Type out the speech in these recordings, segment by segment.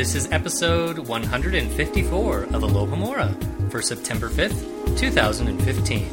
This is episode 154 of Alohomora for September 5th, 2015.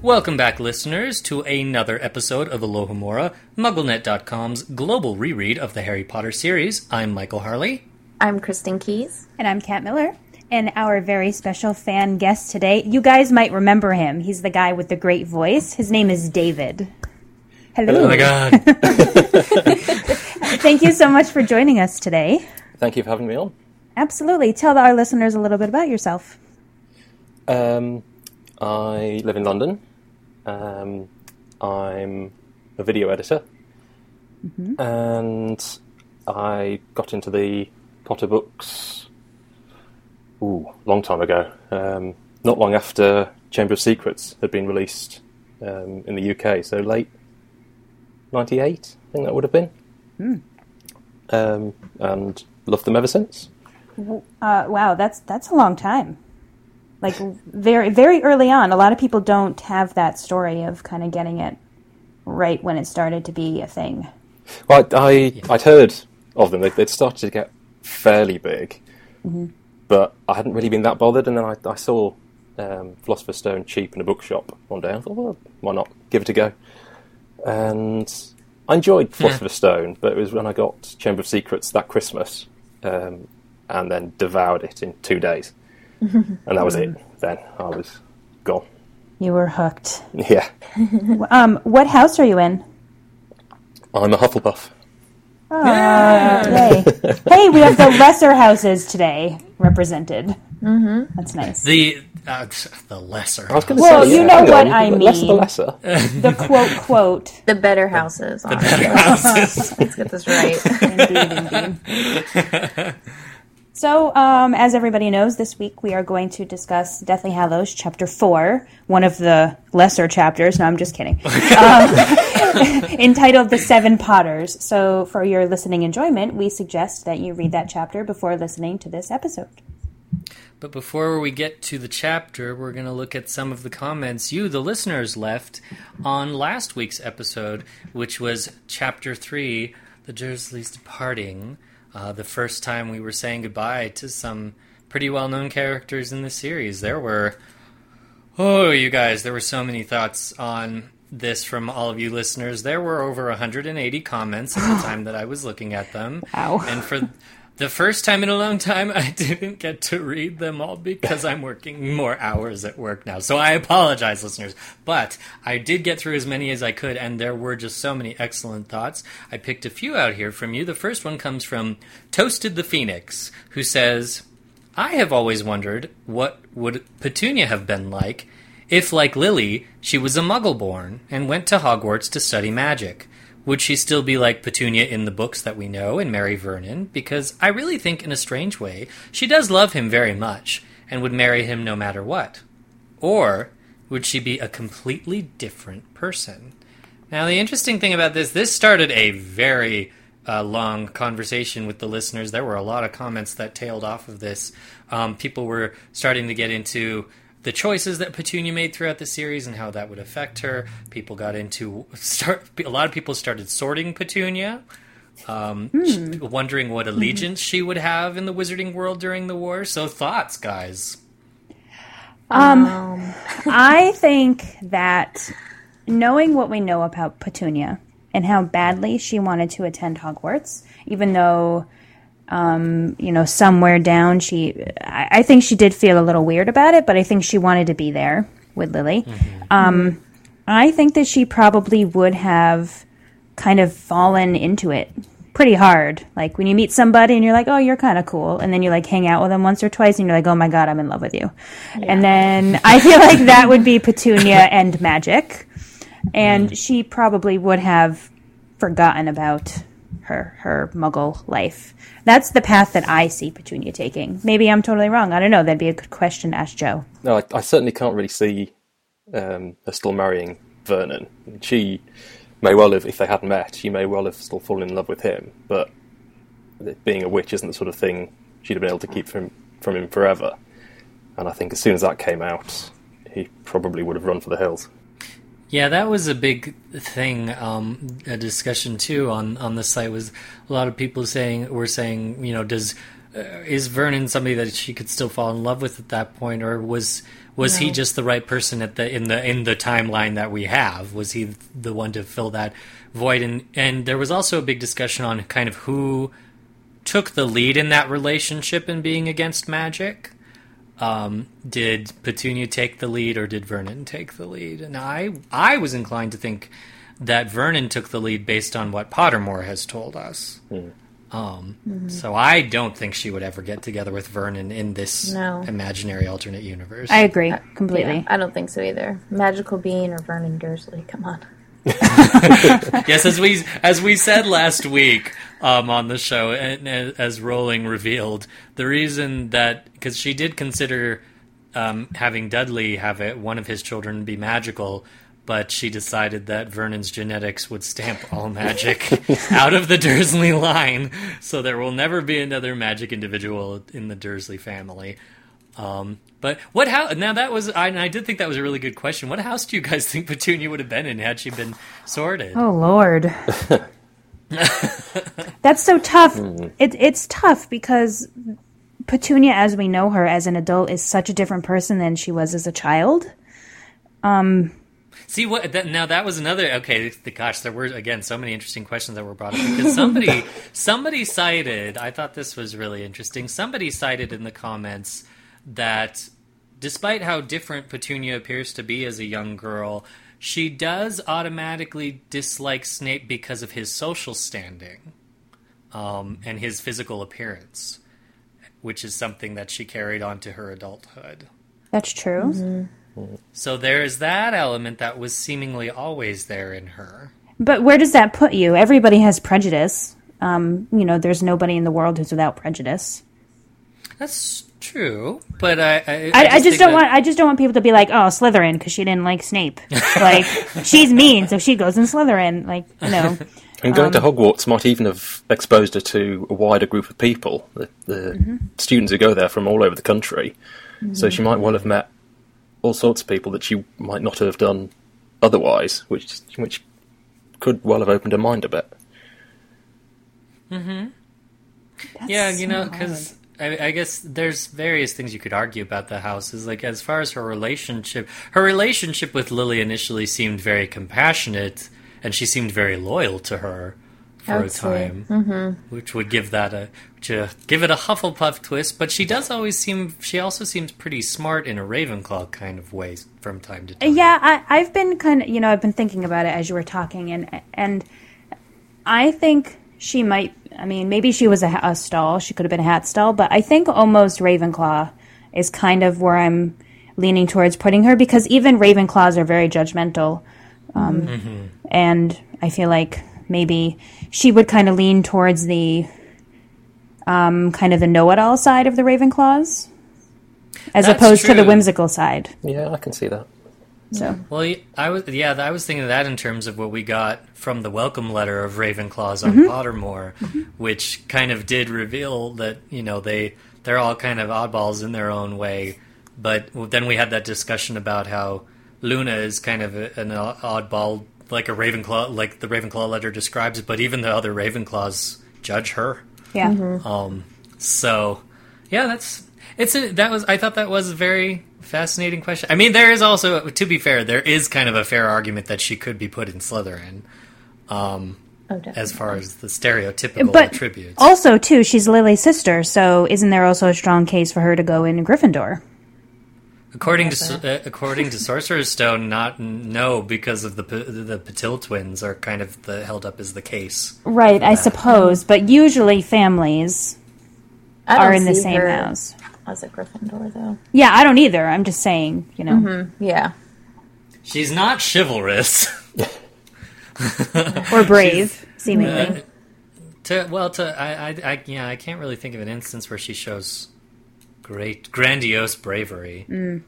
Welcome back, listeners, to another episode of Alohomora, MuggleNet.com's global reread of the Harry Potter series. I'm Michael Harle. I'm Kristen Keys. And I'm Kat Miller. And our very special fan guest today, you guys might remember him. He's the guy with the great voice. His name is David. Hello. Oh my god. Thank you so much for joining us today. Thank you for having me on. Absolutely. Tell our listeners a little bit about yourself. Um, I live in London. Um, I'm a video editor, and I got into the Potter books. Ooh, long time ago. Um, not long after Chamber of Secrets had been released um, in the UK, so late '98, I think that would have been. Um, and loved them ever since. Uh, wow, that's that's a long time. Like very very early on. A lot of people don't have that story of kind of getting it right when it started to be a thing. Well, I, I I'd heard of them. They'd started to get fairly big, but I hadn't really been that bothered. And then I, I saw um, Philosopher's Stone cheap in a bookshop one day. I thought, well, why not give it a go? And I enjoyed Philosopher's Stone, but it was when I got Chamber of Secrets that Christmas, um, and then devoured it in two days, and that was it. Then I was gone. You were hooked. Yeah, Um, what house are you in? I'm a Hufflepuff. Yay. hey, we have the lesser houses today represented. Mm-hmm. That's nice. The uh, the lesser. I was going to Well, say, you yeah, know hang what on, I the lesser the lesser. The quote quote. The better houses. The better houses. Let's get this right. Indeed, indeed. So, um, as everybody knows, this week we are going to discuss Deathly Hallows, Chapter 4, one of the lesser chapters. No, I'm just kidding. Um, entitled The Seven Potters. So, for your listening enjoyment, we suggest that you read that chapter before listening to this episode. But before we get to the chapter, we're going to look at some of the comments you, the listeners, left on last week's episode, which was Chapter 3 The Dursleys Departing. Uh, the first time we were saying goodbye to some pretty well known characters in the series. There were, oh, you guys, there were so many thoughts on this from all of you listeners. There were over 180 comments at the time that I was looking at them. Wow. And for the first time in a long time, I didn't get to read them all because I'm working more hours at work now. So I apologize, listeners. But I did get through as many as I could, and there were just so many excellent thoughts. I picked a few out here from you. The first one comes from Toasted the Phoenix, who says, I have always wondered what would Petunia have been like if, like Lily, she was a muggle born and went to Hogwarts to study magic. Would she still be like Petunia in the books that we know in marry Vernon? Because I really think, in a strange way, she does love him very much and would marry him no matter what. Or would she be a completely different person? Now, the interesting thing about this, this started a very uh, long conversation with the listeners. There were a lot of comments that tailed off of this. Um, people were starting to get into the choices that Petunia made throughout the series and how that would affect her. People got into start. A lot of people started sorting Petunia, um, sh- wondering what allegiance she would have in the wizarding world during the war. So, thoughts, guys? Um, I think that knowing what we know about Petunia and how badly she wanted to attend Hogwarts, even though, um, you know, somewhere down she, I, I think she did feel a little weird about it, but I think she wanted to be there with Lily. Um, I think that she probably would have kind of fallen into it pretty hard. Like when you meet somebody and you're like, oh, you're kind of cool. And then you like hang out with them once or twice and you're like, oh my God, I'm in love with you. And then I feel like that would be Petunia and magic. And she probably would have forgotten about her, her muggle life. That's the path that I see Petunia taking. Maybe I'm totally wrong. I don't know. That'd be a good question to ask Joe. No, I, I certainly can't really see um, her still marrying Vernon. She may well have, if they hadn't met, she may well have still fallen in love with him. But being a witch isn't the sort of thing she'd have been able to keep from from him forever. And I think as soon as that came out, he probably would have run for the hills. Yeah, that was a big thing. Um, a discussion too on on the site was a lot of people saying were saying, you know, does uh, is Vernon somebody that she could still fall in love with at that point, or was was he just the right person at the in the in the timeline that we have? Was he the one to fill that void? And and there was also a big discussion on kind of who took the lead in that relationship in being against magic. Um, did Petunia take the lead or did Vernon take the lead? And I I was inclined to think that Vernon took the lead based on what Pottermore has told us. Um, So I don't think she would ever get together with Vernon in this No. imaginary alternate universe. I agree completely. Yeah, I don't think so either. Magical Bean or Vernon Dursley. Come on. yes, as we as we said last week um, on the show, and and as Rowling revealed, the reason that because she did consider um, having Dudley have it, one of his children be magical, but she decided that Vernon's genetics would stamp all magic out of the Dursley line, so there will never be another magic individual in the Dursley family. Um, but what house? Now that was I, I did think that was a really good question. What house do you guys think Petunia would have been in had she been sorted? Oh Lord, that's so tough. Hmm. It, it's tough because Petunia, as we know her as an adult, is such a different person than she was as a child. Um, See what? That, now that was another. Okay, the, gosh, there were again so many interesting questions that were brought up because somebody somebody cited. I thought this was really interesting. Somebody cited in the comments that despite how different Petunia appears to be as a young girl, she does automatically dislike Snape because of his social standing um, and his physical appearance, which is something that she carried on to her adulthood. That's true. Mm-hmm. So there is that element that was seemingly always there in her. But where does that put you? Everybody has prejudice. Um, you know, there's nobody in the world who's without prejudice. That's true, but I I, I, I just think don't that- want. I just don't want people to be like, "Oh, Slytherin," because she didn't like Snape. like she's mean, so she goes in Slytherin. Like you know, And going to um, Hogwarts might even have exposed her to a wider group of people, the, the mm-hmm. students who go there from all over the country. So mm-hmm. she might well have met all sorts of people that she might not have done otherwise, which which could well have opened her mind a bit. Mhm. Yeah, you know, so because I, I guess there's various things you could argue about the house. Is like as far as her relationship, her relationship with Lily initially seemed very compassionate, and she seemed very loyal to her for a time, mm-hmm. which would give that a to give it a Hufflepuff twist. But she does always seem. She also seems pretty smart in a Ravenclaw kind of way from time to time. Yeah, I, I've been kind of, you know, I've been thinking about it as you were talking, and and I think she might. I mean, maybe she was a, a stall. She could have been a hat stall, but I think almost Ravenclaw is kind of where I'm leaning towards putting her because even Ravenclaws are very judgmental, um, and I feel like maybe she would kind of lean towards the um, kind of the know-it-all side of the Ravenclaws. As That's opposed to the whimsical side. Yeah, I can see that. So. Well, I was yeah, I was thinking of that in terms of what we got from the welcome letter of Ravenclaws on Pottermore, which kind of did reveal that you know they they're all kind of oddballs in their own way, but then we had that discussion about how Luna is kind of a, an oddball, like a Ravenclaw, like the Ravenclaw letter describes it, but even the other Ravenclaws judge her. yeah. Um, so yeah, that's it's a, that was I thought that was a very fascinating question. I mean, there is also to be fair, there is kind of a fair argument that she could be put in Slytherin, um, Oh, as far as the stereotypical But attributes. also, too, she's Lily's sister, so isn't there also a strong case for her to go in Gryffindor? according to S- uh, according to Sorcerer's Stone, not no because of the the Patil twins are kind of the held up as the case. Right, I suppose, but usually families I don't are in the same her house. As a Gryffindor, though. Yeah, I don't either. I'm just saying, you know, mm-hmm. Yeah. She's not chivalrous. or brave, seemingly. Uh, to well, to I, I, I, yeah, I can't really think of an instance where she shows great, grandiose bravery. Mm.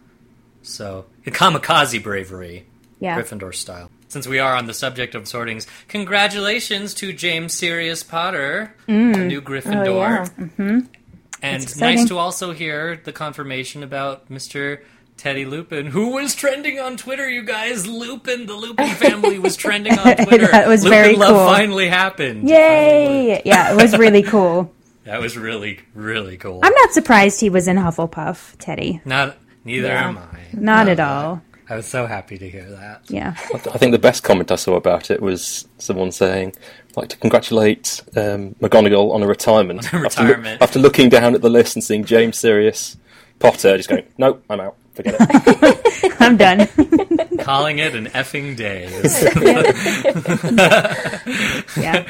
So, kamikaze bravery, Yeah. Gryffindor style. Since we are on the subject of sortings, congratulations to James Sirius Potter, mm. the new Oh, Gryffindor. yeah. Mm-hmm. And nice to also hear the confirmation about Mr. Teddy Lupin, who was trending on Twitter, you guys. Lupin, the Lupin family was trending on Twitter. That was Lupin very Love cool. finally happened. It finally Yay! Yeah, it was really cool. That was really, really cool. I'm not surprised he was in Hufflepuff, Teddy. Not, neither Yeah. am I. Not at all. I was so happy to hear that. Yeah. I th- I think the best comment I saw about it was someone saying, "I'd like to congratulate um, McGonagall on a retirement." After, loo- Retirement. after looking down at the list and seeing James, Sirius, Potter, just going, "No, I'm out. Forget it." I'm done. Calling it an effing day. yeah.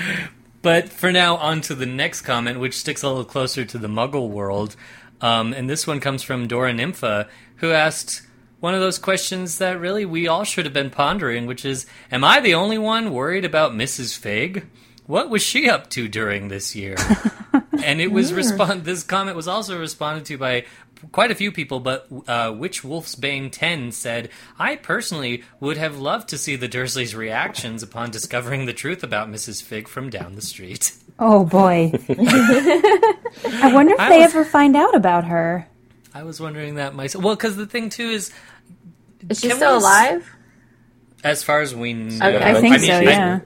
But for now, on to the next comment, which sticks a little closer to the Muggle world. Um, and this one comes from Dora Nympha, who asked one of those questions that really we all should have been pondering, which is Am I the only one worried about Mrs. Figg? What was she up to during this year? and it was respond. This comment was also responded to by quite a few people, but uh, Witch Wolfsbane Ten said, "I personally would have loved to see the Dursleys' reactions upon discovering the truth about Mrs. Figg from down the street." Oh boy. I wonder if I they was- ever find out about her. I was wondering that myself. Well, because the thing too is, Is she still alive? as far as we know, Okay. I think mean, so, I- yeah.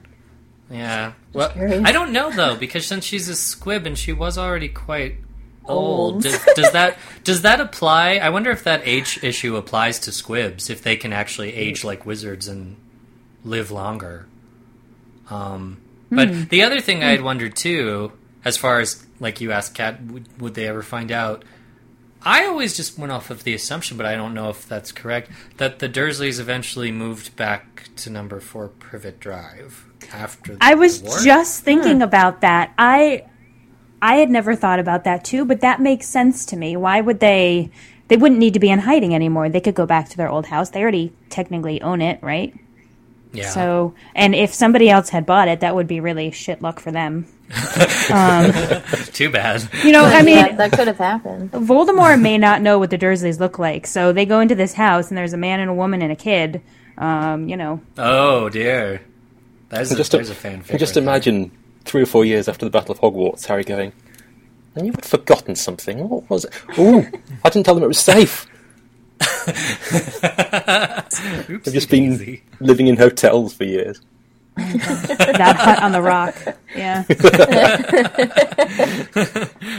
yeah. Well. I don't know though because since she's a squib and she was already quite old, Old. does, does that does that apply? I wonder if that age issue applies to squibs if they can actually age like wizards and live longer. Um, but the other thing I had wondered too, as far as like you asked, Kat, would, would they ever find out? I always just went off of the assumption, but I don't know if that's correct, that the Dursleys eventually moved back to number four Privet Drive after the I was war. just thinking about that. I I had never thought about that too, but that makes sense to me. Why would they they wouldn't need to be in hiding anymore. They could go back to their old house. They already technically own it, right? Yeah. So, and if somebody else had bought it, that would be really shit luck for them. Too bad. You know, I mean, yeah, that could have happened. Voldemort may not know what the Dursleys look like, so they go into this house and there's a man and a woman and a kid. Um, you know, Oh dear. There's a, just, there's a fan and just favorite there. imagine three or four years after the Battle of Hogwarts, Harry going, "And you had forgotten something. What was it? Oh, I didn't tell them it was safe. Oopsie I've just been daisy. living in hotels for years." that hut on the rock. Yeah.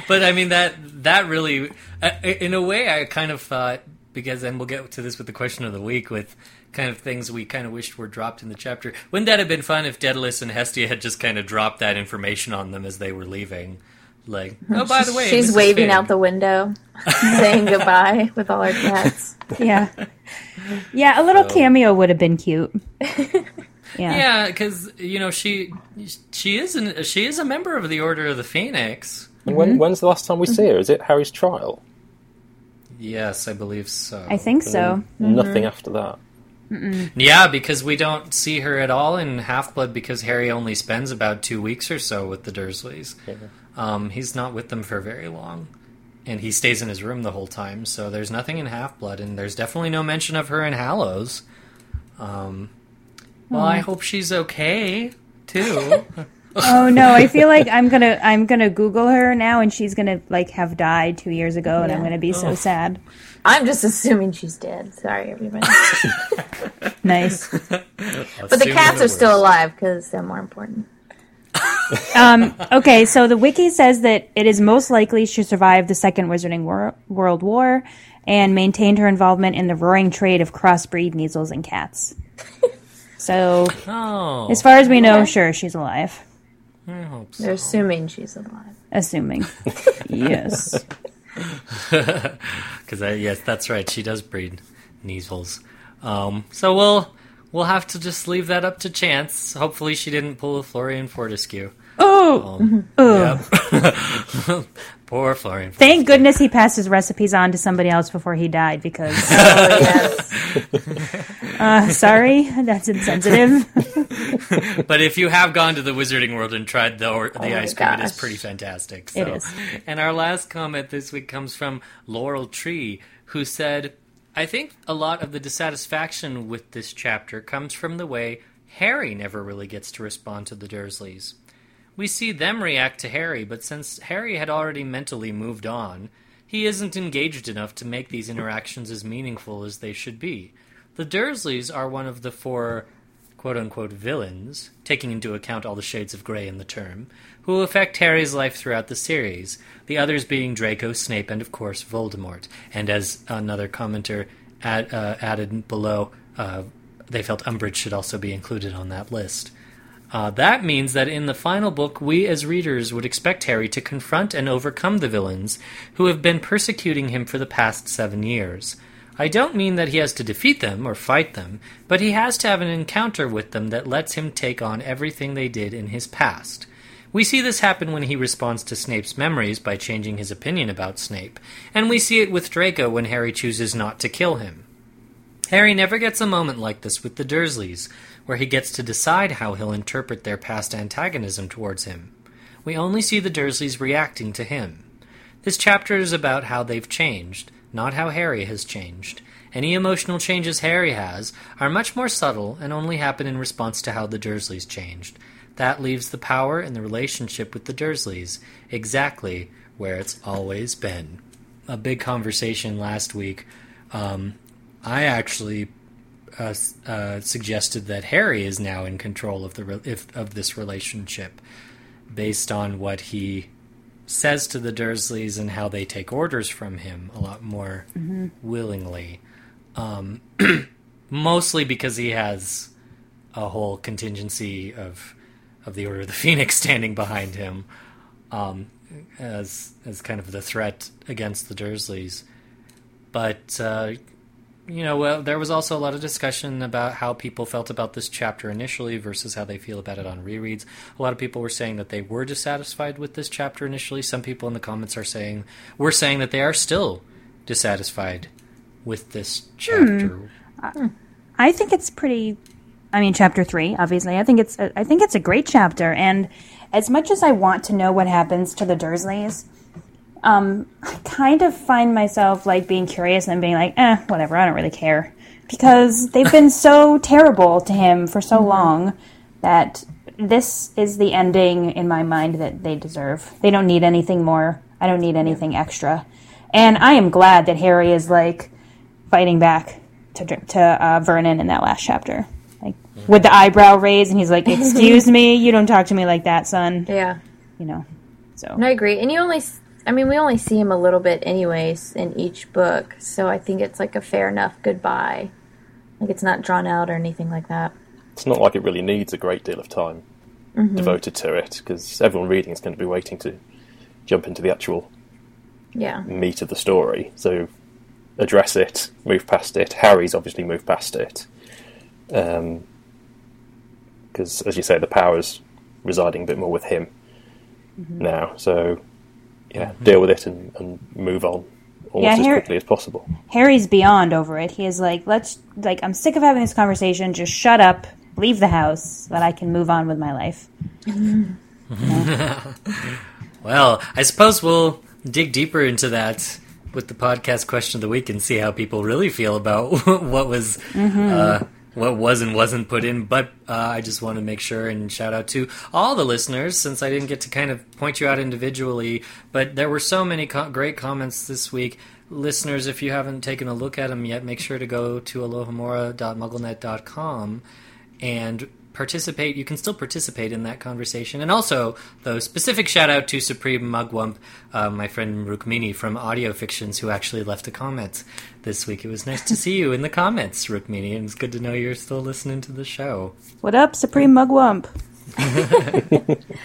But I mean that that really, uh, in a way, I kind of thought because, and we'll get to this with the question of the week with kind of things we kind of wished were dropped in the chapter. Wouldn't that have been fun if Daedalus and Hestia had just kind of dropped that information on them as they were leaving? Like, oh, by the way, she's Mrs. waving Figg. out the window, saying goodbye with all her cats. Yeah. Yeah, a little So- cameo would have been cute. Yeah. Yeah, because you know she she is an, she is a member of the Order of the Phoenix. And Mm-hmm. when, when's the last time we see her? Is it Harry's trial? Yes, I believe so. I think so. Nothing after that. Yeah, because we don't see her at all in Half Blood because Harry only spends about two weeks or so with the Dursleys. Um, he's not with them for very long. And he stays in his room the whole time, so there's nothing in Half Blood, and there's definitely no mention of her in Hallows. Um, well, I hope she's okay, too. Oh no, I feel like I'm gonna I'm gonna Google her now, and she's gonna like have died two years ago, and I'm gonna be so sad. I'm just assuming she's dead. Sorry, everybody. Nice. But the cats are still alive because they're more important. Um, okay, so the wiki says that it is most likely she survived the Second Wizarding Wor- World War and maintained her involvement in the roaring trade of crossbreed kneazles and cats. So, Oh, as far as we know, Okay. sure, she's alive. I hope so. They're assuming she's alive. Assuming. yes. Because yes, that's right. She does breed kneazles. Um, so we'll we'll have to just leave that up to chance. Hopefully, she didn't pull a Florean Fortescue. Oh! Um, yep. Poor Florean. Thank goodness he passed his recipes on to somebody else before he died because, Oh, yes. uh, sorry, that's insensitive. But if you have gone to the Wizarding World and tried the or, the my ice cream, it is pretty fantastic. So. It is. And our last comment this week comes from Laurel Tree, who said, "I think a lot of the dissatisfaction with this chapter comes from the way Harry never really gets to respond to the Dursleys." We see them react to Harry, but since Harry had already mentally moved on, he isn't engaged enough to make these interactions as meaningful as they should be. The Dursleys are one of the four quote unquote villains, taking into account all the shades of grey in the term, who affect Harry's life throughout the series, the others being Draco, Snape, and of course Voldemort. And as another commenter add, uh, added below, uh, they felt Umbridge should also be included on that list. Uh, that means that in the final book, we as readers would expect Harry to confront and overcome the villains who have been persecuting him for the past seven years. I don't mean that he has to defeat them or fight them, but he has to have an encounter with them that lets him take on everything they did in his past. We see this happen when he responds to Snape's memories by changing his opinion about Snape, and we see it with Draco when Harry chooses not to kill him. Harry never gets a moment like this with the Dursleys, where he gets to decide how he'll interpret their past antagonism towards him. We only see the Dursleys reacting to him. This chapter is about how they've changed, not how Harry has changed. Any emotional changes Harry has are much more subtle and only happen in response to how the Dursleys changed. That leaves the power in the relationship with the Dursleys exactly where it's always been. A big conversation last week. Um, I actually uh, uh, suggested that Harry is now in control of the re- if, of this relationship, based on what he says to the Dursleys and how they take orders from him a lot more Mm-hmm. willingly. Um, mostly because he has a whole contingency of of the Order of the Phoenix standing behind him um, as as kind of the threat against the Dursleys. But uh, you know, well, there was also a lot of discussion about how people felt about this chapter initially versus how they feel about it on rereads. A lot of people were saying that they were dissatisfied with this chapter initially. Some people in the comments are saying we're saying that they are still dissatisfied with this chapter. Hmm. I think it's pretty. I mean, chapter three, obviously. I think it's. I think it's a great chapter, and as much as I want to know what happens to the Dursleys, um, I kind of find myself like being curious and being like, eh, whatever. I don't really care because they've been so terrible to him for so long that this is the ending in my mind that they deserve. They don't need anything more. I don't need anything extra, and I am glad that Harry is like fighting back to to uh, Vernon in that last chapter, like with the eyebrow raised, and he's like, "Excuse me, you don't talk to me like that, son." Yeah. You know, so And I agree. And you only, I mean, we only see him a little bit anyways in each book. So I think it's like a fair enough goodbye. Like it's not drawn out or anything like that. It's not like it really needs a great deal of time mm-hmm. devoted to it because everyone reading is going to be waiting to jump into the actual Yeah. meat of the story. So address it, move past it. Harry's obviously moved past it. Um, because, as you say, the power's residing a bit more with him mm-hmm. now. So, yeah, deal with it and, and move on almost Yeah, as Harry- quickly as possible. Harry's beyond over it. He is like, "Let's like, I'm sick of having this conversation. Just shut up, leave the house, so that I can move on with my life." Well, I suppose we'll dig deeper into that with the podcast question of the week and see how people really feel about what was uh, what was and wasn't put in. But uh, I just want to make sure and shout out to all the listeners since I didn't get to kind of point you out individually. But there were so many co- great comments this week. Listeners, if you haven't taken a look at them yet, make sure to go to alohomora.mugglenet.com and participate. You can still participate in that conversation. And also, though, specific shout out to Supreme Mugwump, uh, my friend Rukmini from Audio Fictions, who actually left a comment this week. It was nice to see you in the comments, Rukmini, and it's good to know you're still listening to the show. What up, Supreme Mugwump?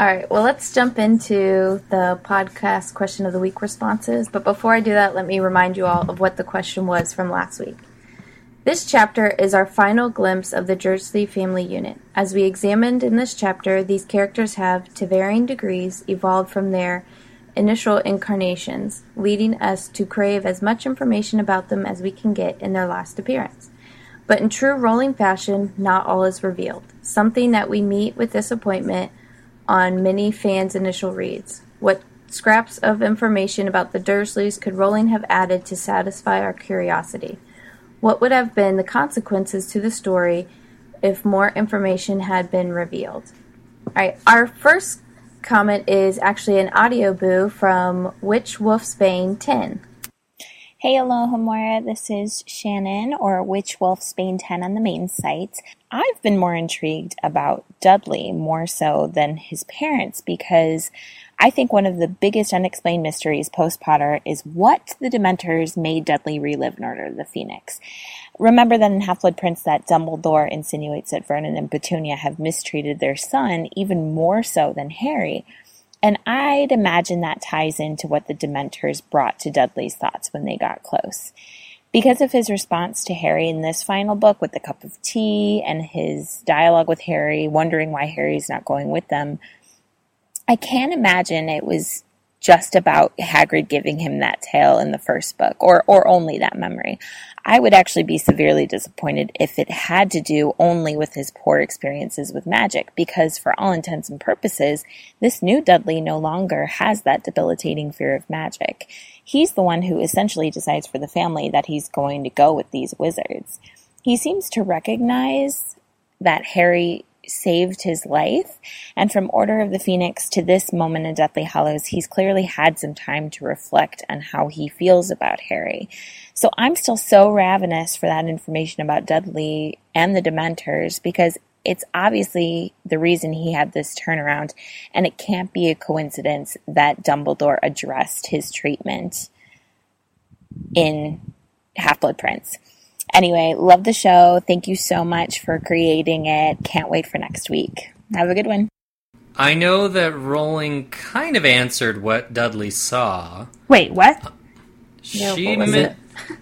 All right, well, let's jump into the podcast question of the week responses. But before I do that, let me remind you all of what the question was from last week. This chapter is our final glimpse of the Dursley family unit. As we examined in this chapter, these characters have, to varying degrees, evolved from their initial incarnations, leading us to crave as much information about them as we can get in their last appearance. But in true Rowling fashion, not all is revealed, something that we meet with disappointment on many fans' initial reads. What scraps of information about the Dursleys could Rowling have added to satisfy our curiosity? What would have been the consequences to the story if more information had been revealed? All right, our first comment is actually an Audioboo from Witch Wolfsbane 10. Hey, Alohomora. This is Shannon, or Witch Wolfsbane 10 on the main site. I've been more intrigued about Dudley more so than his parents because I think one of the biggest unexplained mysteries post Potter is what the Dementors made Dudley relive in Order of the Phoenix. Remember that in Half Blood Prince that Dumbledore insinuates that Vernon and Petunia have mistreated their son even more so than Harry. And I'd imagine that ties into what the Dementors brought to Dudley's thoughts when they got close. Because of his response to Harry in this final book with the cup of tea and his dialogue with Harry, wondering why Harry's not going with them, I can't imagine it was just about Hagrid giving him that tale in the first book, or, or only that memory. I would actually be severely disappointed if it had to do only with his poor experiences with magic, because for all intents and purposes, this new Dudley no longer has that debilitating fear of magic. He's the one who essentially decides for the family that he's going to go with these wizards. He seems to recognize that Harry saved his life. And from Order of the Phoenix to this moment in Deathly Hallows, he's clearly had some time to reflect on how he feels about Harry. So I'm still so ravenous for that information about Dudley and the Dementors because it's obviously the reason he had this turnaround, and it can't be a coincidence that Dumbledore addressed his treatment in Half Blood Prince. Anyway, love the show. Thank you so much for creating it. Can't wait for next week. Have a good one. I know that Rowling kind of answered what Dudley saw. Wait, what? She what mi- it?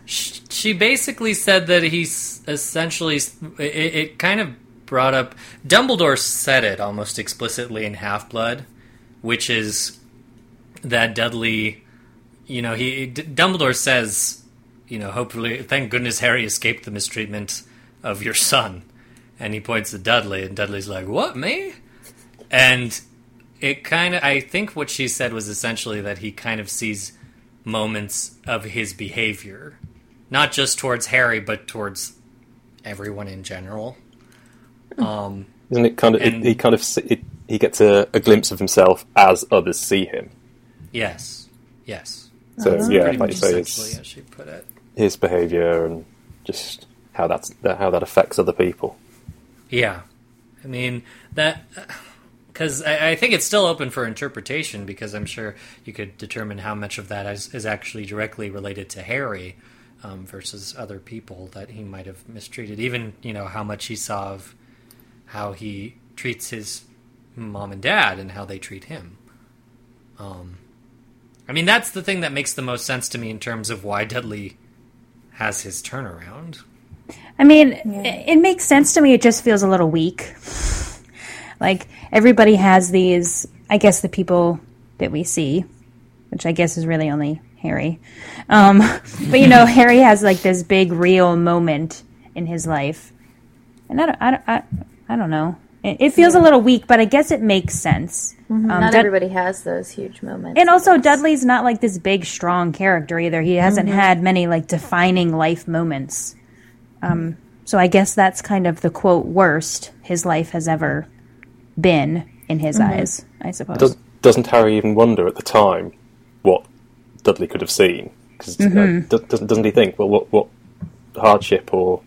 she basically said that he's essentially it, it kind of brought up Dumbledore said it almost explicitly in Half Blood, which is that Dudley, you know, he D- Dumbledore says, you know, hopefully, thank goodness Harry escaped the mistreatment of your son, and he points to Dudley, and Dudley's like, "What me?" And it kind of, I think what she said was essentially that he kind of sees moments of his behavior, not just towards Harry, but towards everyone in general. Um, Isn't it kind of? And- it, he kind of, it, he gets a, a glimpse of himself as others see him. yes, yes. So Oh. yeah, like you say, it's as she put it. His behaviour and just how that's how that affects other people. Yeah, I mean that because I, I think it's still open for interpretation because I'm sure you could determine how much of that is, is actually directly related to Harry um, versus other people that he might have mistreated. Even you know how much he saw of how he treats his mom and dad and how they treat him. Um, I mean that's the thing that makes the most sense to me in terms of why Dudley has his turnaround. I mean, it, it makes sense to me. It just feels a little weak. Like everybody has these, I guess the people that we see, which I guess is really only Harry. Um, but you know, Harry has like this big real moment in his life, and I don't, I don't, I, I don't know. It, it feels a little weak, but I guess it makes sense. Um, Not Dud- everybody has those huge moments. and also, Dudley's not like this big, strong character either. He hasn't had many like defining life moments. Um, so I guess that's kind of the quote worst his life has ever been in his eyes. I suppose. Does, doesn't Harry even wonder at the time what Dudley could have seen? Because doesn't, doesn't he think, well, what, what hardship or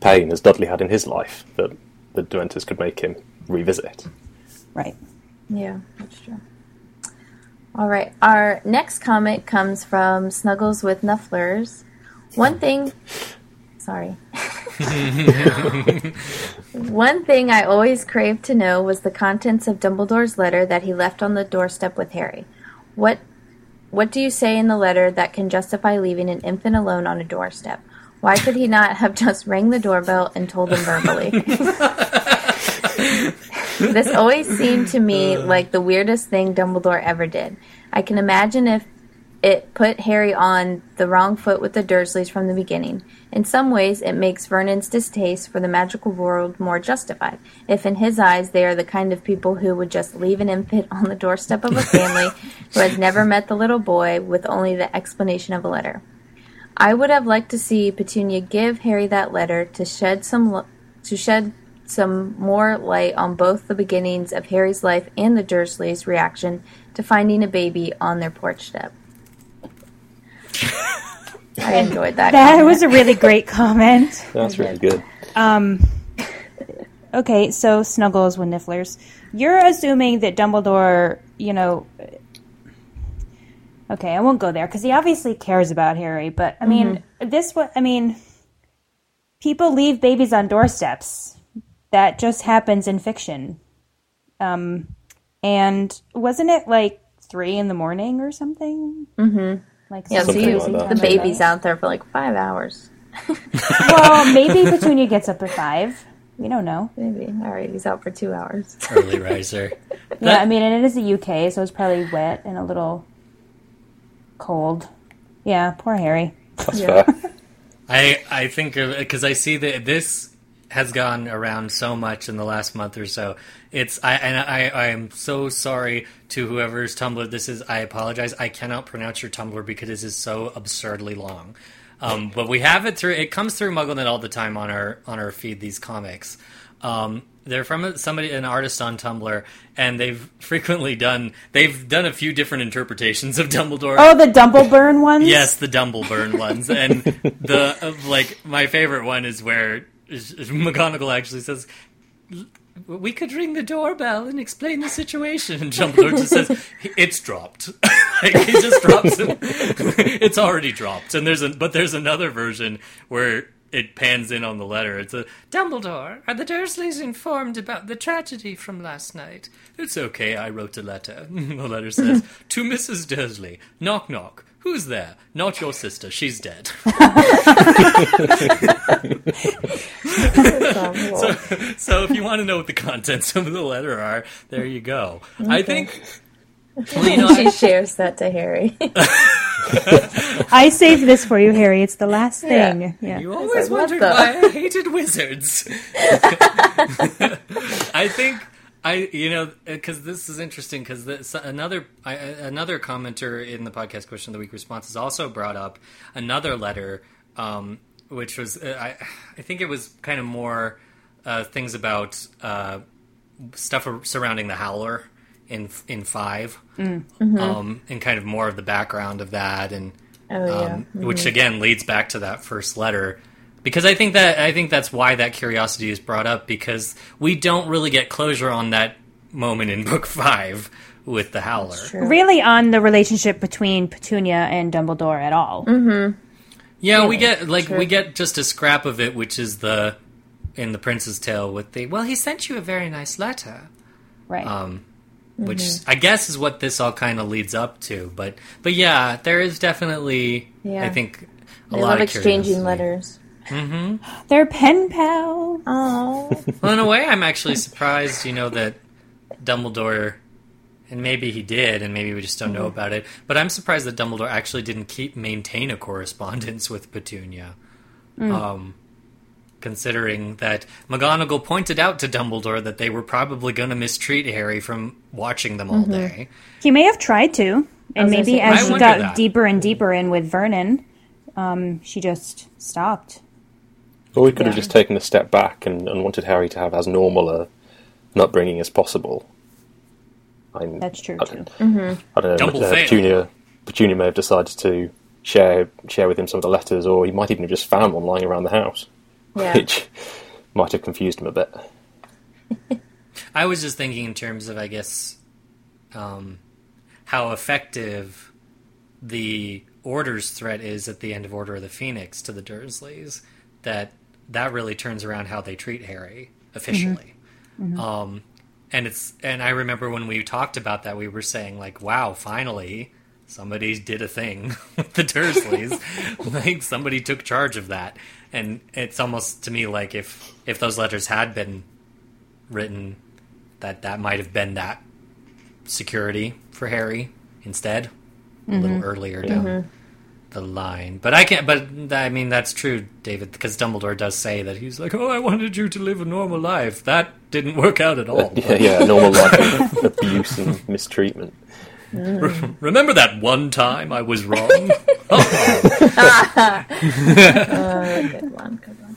pain has Dudley had in his life that the Dementors could make him revisit? right. Yeah, that's true. All right. Our next comment comes from Snuggles with Nifflers. One thing. Sorry. One thing I always craved to know was the contents of Dumbledore's letter that he left on the doorstep with Harry. What what do you say in the letter that can justify leaving an infant alone on a doorstep? Why could he not have just rang the doorbell and told him verbally? this always seemed to me uh. like the weirdest thing Dumbledore ever did. I can imagine if it put Harry on the wrong foot with the Dursleys from the beginning. In some ways, it makes Vernon's distaste for the magical world more justified, if in his eyes they are the kind of people who would just leave an infant on the doorstep of a family who has never met the little boy with only the explanation of a letter. I would have liked to see Petunia give Harry that letter to shed some lo- to shed some more light on both the beginnings of Harry's life and the Dursleys' reaction to finding a baby on their porch step. I enjoyed that. That comment. was a really great comment. That's really good. Um, okay, so Snuggles with Nifflers. You're assuming that Dumbledore, you know. Okay, I won't go there because he obviously cares about Harry. But I mean, this what I mean. People leave babies on doorsteps. That just happens in fiction. Um, and wasn't it like three in the morning or something? Mm-hmm. Like Yeah, so Something you, crazy like the baby's that. out there for like five hours. Well, maybe Petunia gets up at five. We don't know. Maybe. All right, he's out for two hours. Early riser. Yeah, I mean, and it is the UK, so it's probably wet and a little cold. Yeah, poor Harry. That's Yeah. fair. I I think because I see that this has gone around so much in the last month or so. It's I and I I am so sorry to whoever's Tumblr this is. I apologize. I cannot pronounce your Tumblr because this is so absurdly long. Um, but we have it through. It comes through MuggleNet all the time on our on our feed. These comics. Um, they're from somebody, an artist on Tumblr, and they've frequently done. They've done a few different interpretations of Dumbledore. Oh, the Dumbleburn ones? Yes, the Dumbleburn ones, and the uh, like. My favorite one is where McGonagall actually says, "We could ring the doorbell and explain the situation," and Dumbledore just says, "It's dropped." like he just drops it. it's already dropped, and there's a but there's another version where. It pans in on the letter. It's a Dumbledore. Are the Dursleys informed about the tragedy from last night? It's okay. I wrote a letter. the letter says to Mrs. Dursley. Knock knock. Who's there? Not your sister. She's dead. so, so if you want to know what the contents of the letter are, there you go. I think. Well, you know, she I, shares that to Harry. I saved this for you, Harry. It's the last thing. Yeah. you always like, what wondered the- why I hated wizards. I think I, you know, because this is interesting. Because another I, another commenter in the podcast question of the week responses also brought up another letter, um, which was uh, I, I think it was kind of more uh, things about uh, stuff surrounding the Howler in in 5 um, and kind of more of the background of that and Oh yeah. um, which again leads back to that first letter because I think that I think that's why that curiosity is brought up because we don't really get closure on that moment in book five with the Howler. Really on the relationship between Petunia and Dumbledore at all. Yeah, we get like True. we get just a scrap of it, which is the in the Prince's Tale with the well, he sent you a very nice letter. Right. um, which mm-hmm. I guess is what this all kind of leads up to. But but yeah, there is definitely Yeah. I think a They lot of exchanging letters. Mm-hmm. They're pen pals. Oh, Well, in a way, I'm actually surprised. You know that Dumbledore, and maybe he did, and maybe we just don't know mm-hmm. about it. But I'm surprised that Dumbledore actually didn't keep maintain a correspondence with Petunia. Mm. Um, considering that McGonagall pointed out to Dumbledore that they were probably going to mistreat Harry from watching them all day. He may have tried to, and maybe say- as I she got that. deeper and deeper in with Vernon, um, she just stopped. Or we could have Yeah. just taken a step back and, and wanted Harry to have as normal a, an upbringing as possible. I'm, That's true I too. don't, I don't know. Double uh, fail. Petunia, Petunia may have decided to share share with him some of the letters, or he might even have just found one lying around the house, yeah. which might have confused him a bit. I was just thinking in terms of, I guess, um, how effective the Order's threat is at the end of Order of the Phoenix to the Dursleys. That that really turns around how they treat Harry officially. Um, and it's and I remember when we talked about that, we were saying like, "Wow, finally." Somebody did a thing with the Dursleys. like somebody took charge of that, and it's almost to me like if if those letters had been written that that might have been that security for Harry instead a little mm-hmm. earlier mm-hmm. down the line. But I can't. But I mean that's true, David, because Dumbledore does say that he's like, "Oh, I wanted you to live a normal life." That didn't work out at all. Yeah, yeah, normal life abuse and mistreatment. Mm. Remember that one time I was wrong? Oh. oh, good one, good one.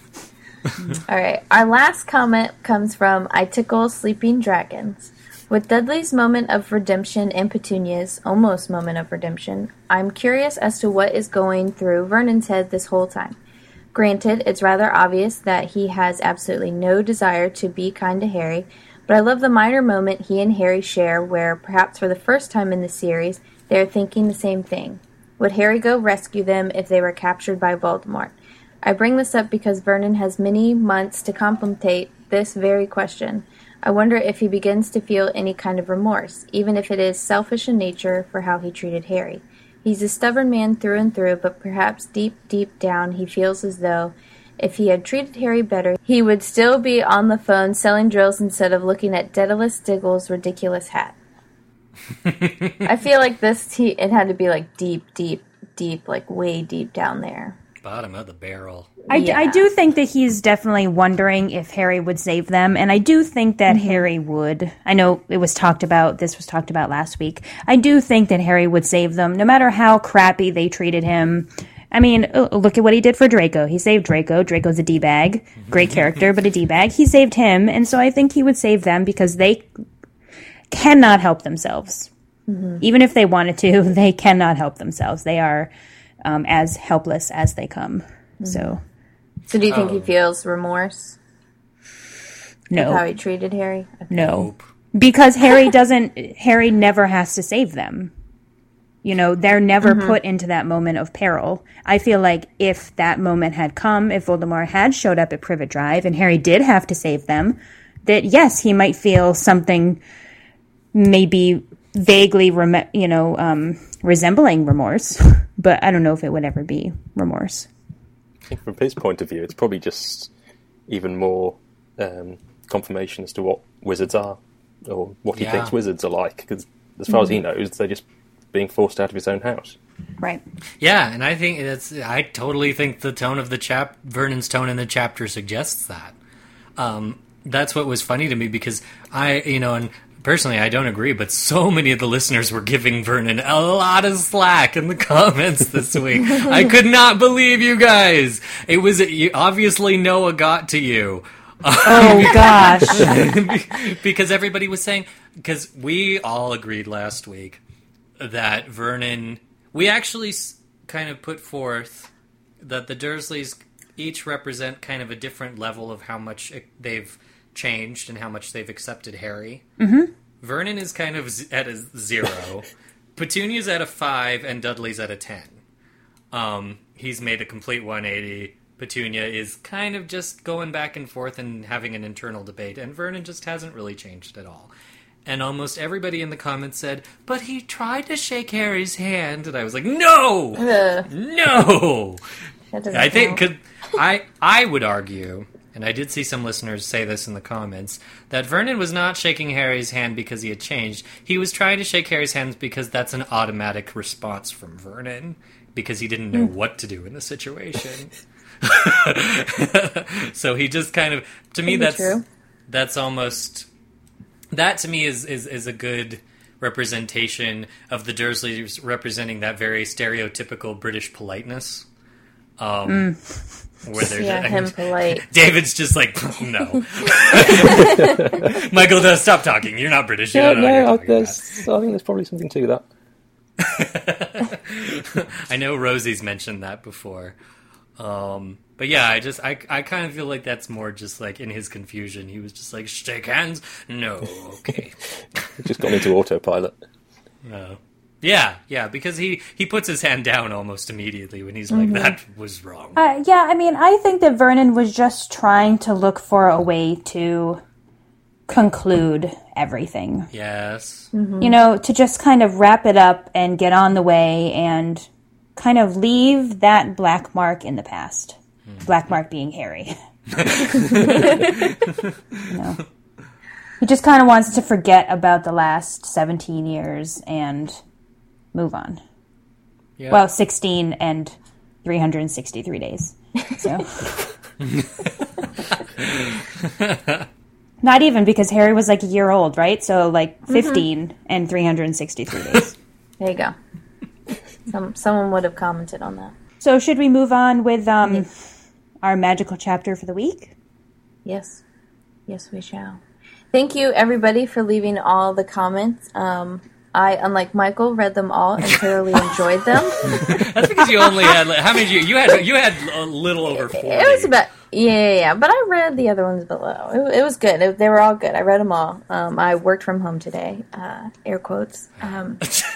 All right. Our last comment comes from I Tickle Sleeping Dragons. With Dudley's moment of redemption and Petunia's almost moment of redemption, I'm curious as to what is going through Vernon's head this whole time. Granted, it's rather obvious that he has absolutely no desire to be kind to Harry, but I love the minor moment he and Harry share where, perhaps for the first time in the series, they are thinking the same thing. Would Harry go rescue them if they were captured by Voldemort? I bring this up because Vernon has many months to contemplate this very question. I wonder if he begins to feel any kind of remorse, even if it is selfish in nature for how he treated Harry. He's a stubborn man through and through, but perhaps deep, deep down he feels as though if he had treated Harry better, he would still be on the phone selling drills instead of looking at Daedalus Diggle's ridiculous hat. I feel like this, he, it had to be like deep, deep, deep, like way deep down there. Bottom of the barrel. I, d- Yeah. I do think that he's definitely wondering if Harry would save them, and I do think that mm-hmm. Harry would. I know it was talked about, this was talked about last week. I do think that Harry would save them, no matter how crappy they treated him. I mean, uh, look at what he did for Draco. He saved Draco. Draco's a D bag. Great character, but a D bag. He saved him, and so I think he would save them because they cannot help themselves. Even if they wanted to, they cannot help themselves. They are um, as helpless as they come. So, So do you think he Oh. feels remorse no. how he treated Harry? No. Because Harry doesn't Harry never has to save them. You know, they're never put into that moment of peril. I feel like if that moment had come, if Voldemort had showed up at Privet Drive and Harry did have to save them, that yes, he might feel something maybe vaguely rem- you know, um, resembling remorse, but I don't know if it would ever be remorse. I think from his point of view, it's probably just even more um, confirmation as to what wizards are, or what he Yeah. thinks wizards are like. Because as far as he knows, they're just being forced out of his own house. Right. Yeah, and I think it's. I totally think the tone of the chap, Vernon's tone in the chapter suggests that. Um, that's what was funny to me because I, you know, and personally I don't agree, but so many of the listeners were giving Vernon a lot of slack in the comments this week. I could not believe you guys. It was you, obviously Noah got to you. Oh gosh. because everybody was saying because we all agreed last week that Vernon we actually kind of put forth that the Dursleys each represent kind of a different level of how much they've changed and how much they've accepted Harry. Mm-hmm. Vernon is kind of at a zero. Petunia's at a five, and Dudley's at a ten. Um, he's made a complete 180. Petunia is kind of just going back and forth and having an internal debate, and Vernon just hasn't really changed at all. And almost everybody in the comments said, "But he tried to shake Harry's hand," and I was like, "No, Ugh, no." I think count. cause I I would argue, and I did see some listeners say this in the comments, that Vernon was not shaking Harry's hand because he had changed. He was trying to shake Harry's hands because that's an automatic response from Vernon because he didn't know hmm. what to do in the situation. so he just kind of to me that's true. that's almost that to me is, is is a good representation of the Dursleys representing that very stereotypical British politeness. Um, where they're yeah, him polite. David's just like no. Michael, no, stop talking. You're not British. You Yeah, don't know no, you're I, talking about. I think there's probably something to that. I know Rosie's mentioned that before. Um, but yeah, I just I I kind of feel like that's more just like in his confusion. He was just like shake hands. No, okay. Just got into autopilot. No. Yeah, yeah, because he he puts his hand down almost immediately when he's like that was wrong. Uh, yeah, I mean, I think that Vernon was just trying to look for a way to conclude everything. yes. You know, to just kind of wrap it up and get on the way and kind of leave that black mark in the past. Black mark being Harry. you know. He just kind of wants to forget about the last 17 years and move on. Yeah. Well, 16 and 363 days. So. Not even because Harry was like a year old, right? So like 15 and 363 days. There you go. Some someone would have commented on that. So should we move on with um our magical chapter for the week? Yes. Yes, we shall. Thank you, everybody, for leaving all the comments. Um, I, unlike Michael, read them all and thoroughly enjoyed them. That's because you only had how many? You, you had you had a little over forty. It was about yeah, yeah, yeah. But I read the other ones below. It, it was good. It, they were all good. I read them all. Um, I worked from home today. Uh, air quotes. Um,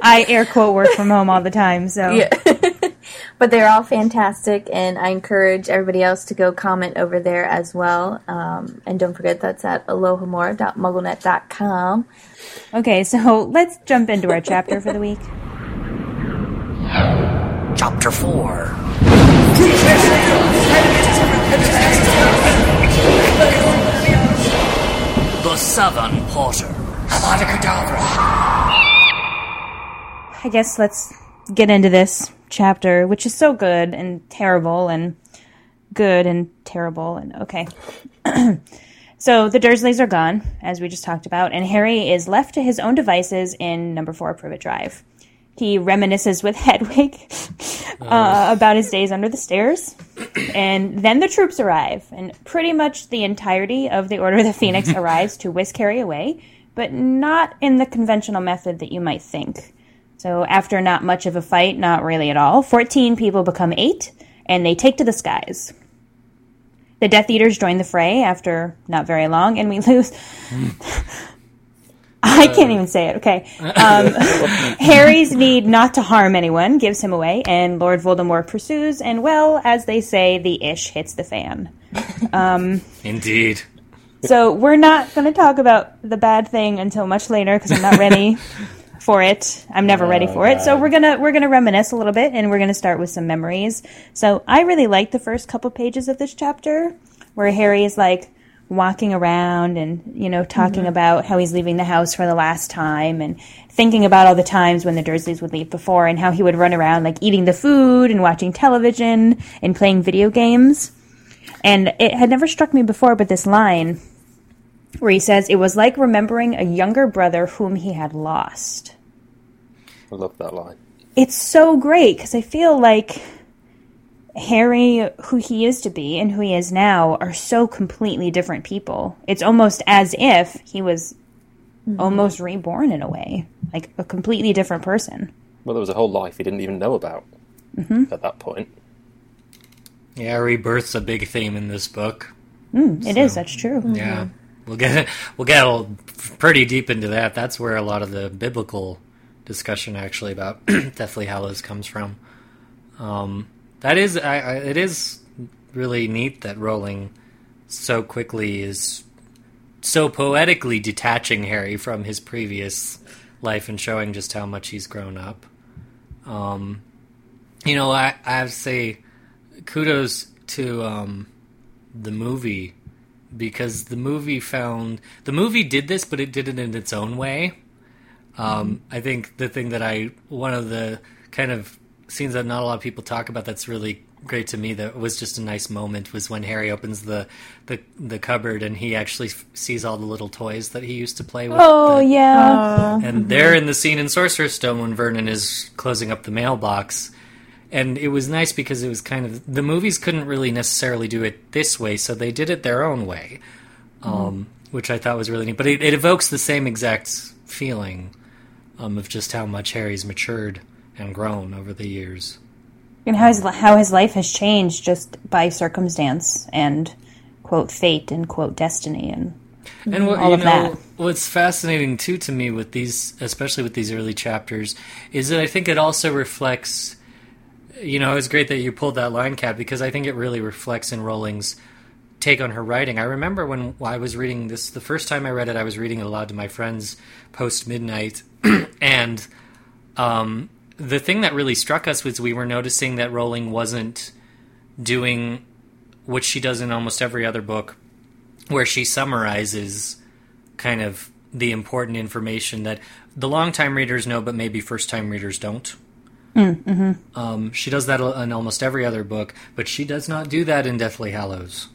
I air quote work from home all the time, so yeah. But they're all fantastic, and I encourage everybody else to go comment over there as well. Um, and don't forget that's at alohomora.mugglenet.com. Okay, so let's jump into our chapter for the week. Chapter four. The Seven Potter. I guess let's get into this chapter, which is so good and terrible and good and terrible and okay. so the Dursleys are gone, as we just talked about, and Harry is left to his own devices in number four Privet Drive. He reminisces with Hedwig uh, about his days under the stairs. And then the troops arrive, and pretty much the entirety of the Order of the Phoenix arrives to whisk Harry away, but not in the conventional method that you might think. So, after not much of a fight, not really at all, 14 people become 8, and they take to the skies. The Death Eaters join the fray after not very long, and we lose. I can't even say it. Okay. Um, Harry's need not to harm anyone gives him away, and Lord Voldemort pursues, and well, as they say, the ish hits the fan. Indeed. So we're not going to talk about the bad thing until much later because I'm not ready for it. I'm never ready oh, for it. So we're gonna we're gonna reminisce a little bit, and we're gonna start with some memories. So I really like the first couple pages of this chapter where Harry is like walking around and you know talking mm-hmm. about how he's leaving the house for the last time and thinking about all the times when the Dursleys would leave before and how he would run around like eating the food and watching television and playing video games. And it had never struck me before, but this line where he says, It was like remembering a younger brother whom he had lost. I love that line. It's so great because I feel like Harry, who he used to be and who he is now, are so completely different people. It's almost as if he was mm-hmm. almost reborn in a way, like a completely different person. Well, there was a whole life he didn't even know about mm-hmm. at that point. Yeah, rebirth's a big theme in this book. Mm, it is. that's true. Yeah, we'll get we'll get a- pretty deep into that. That's where a lot of the biblical discussion actually about Deathly Hallows comes from. Um, that is, I, I, it is really neat that Rowling so quickly is so poetically detaching Harry from his previous life and showing just how much he's grown up. Um, you know, I, I have to say kudos to um, the movie because the movie found the movie did this, but it did it in its own way. Um, I think the thing that I one of the kind of scenes that not a lot of people talk about that's really great to me that was just a nice moment was when Harry opens the the, the cupboard and he actually f- sees all the little toys that he used to play with. Oh, that- yeah. and they're in the scene in Sorcerer's Stone when Vernon is closing up the mailbox. And it was nice because it was kind of the movies couldn't really necessarily do it this way, so they did it their own way, um, which I thought was really neat. But it, it evokes the same exact feeling um, of just how much Harry's matured and grown over the years. and how his, how his life has changed just by circumstance and, quote, fate and, quote, destiny. And And what All of know, that. what's fascinating too to me with these, especially with these early chapters, is that I think it also reflects. You know, it's great that you pulled that line, Kat, because I think it really reflects in Rowling's take on her writing. I remember when I was reading this the first time I read it, I was reading it aloud to my friends post midnight, and um, the thing that really struck us was we were noticing that Rowling wasn't doing what she does in almost every other book, where she summarizes kind of the important information that the long-time readers know, but maybe first-time readers don't. Um, she does that in almost every other book, but she does not do that in Deathly Hallows.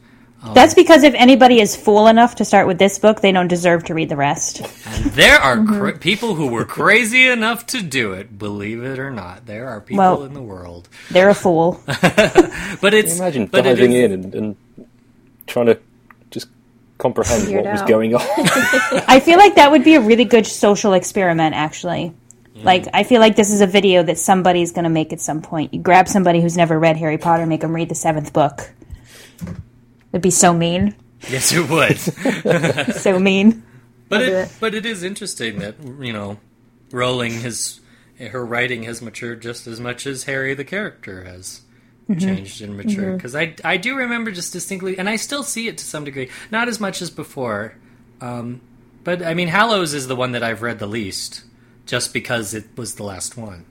Oh. That's because if anybody is fool enough to start with this book, they don't deserve to read the rest. And there are mm-hmm. cra- people who were crazy enough to do it. Believe it or not, there are people Well- in the world. They're a fool. But it's Imagine but diving is- in and, and trying to just comprehend Figure what it was out. going on. I feel like that would be a really good social experiment, actually. Like, I feel like this is a video that somebody's going to make at some point. You grab somebody who's never read Harry Potter, make them read the seventh book. It'd be so mean. Yes, it would. So mean. But it, it. but it is interesting that you know, Rowling has her writing has matured just as much as Harry the character has changed and matured. Because I I do remember just distinctly, and I still see it to some degree, not as much as before. Um, but I mean, Hallows is the one that I've read the least, just because it was the last one.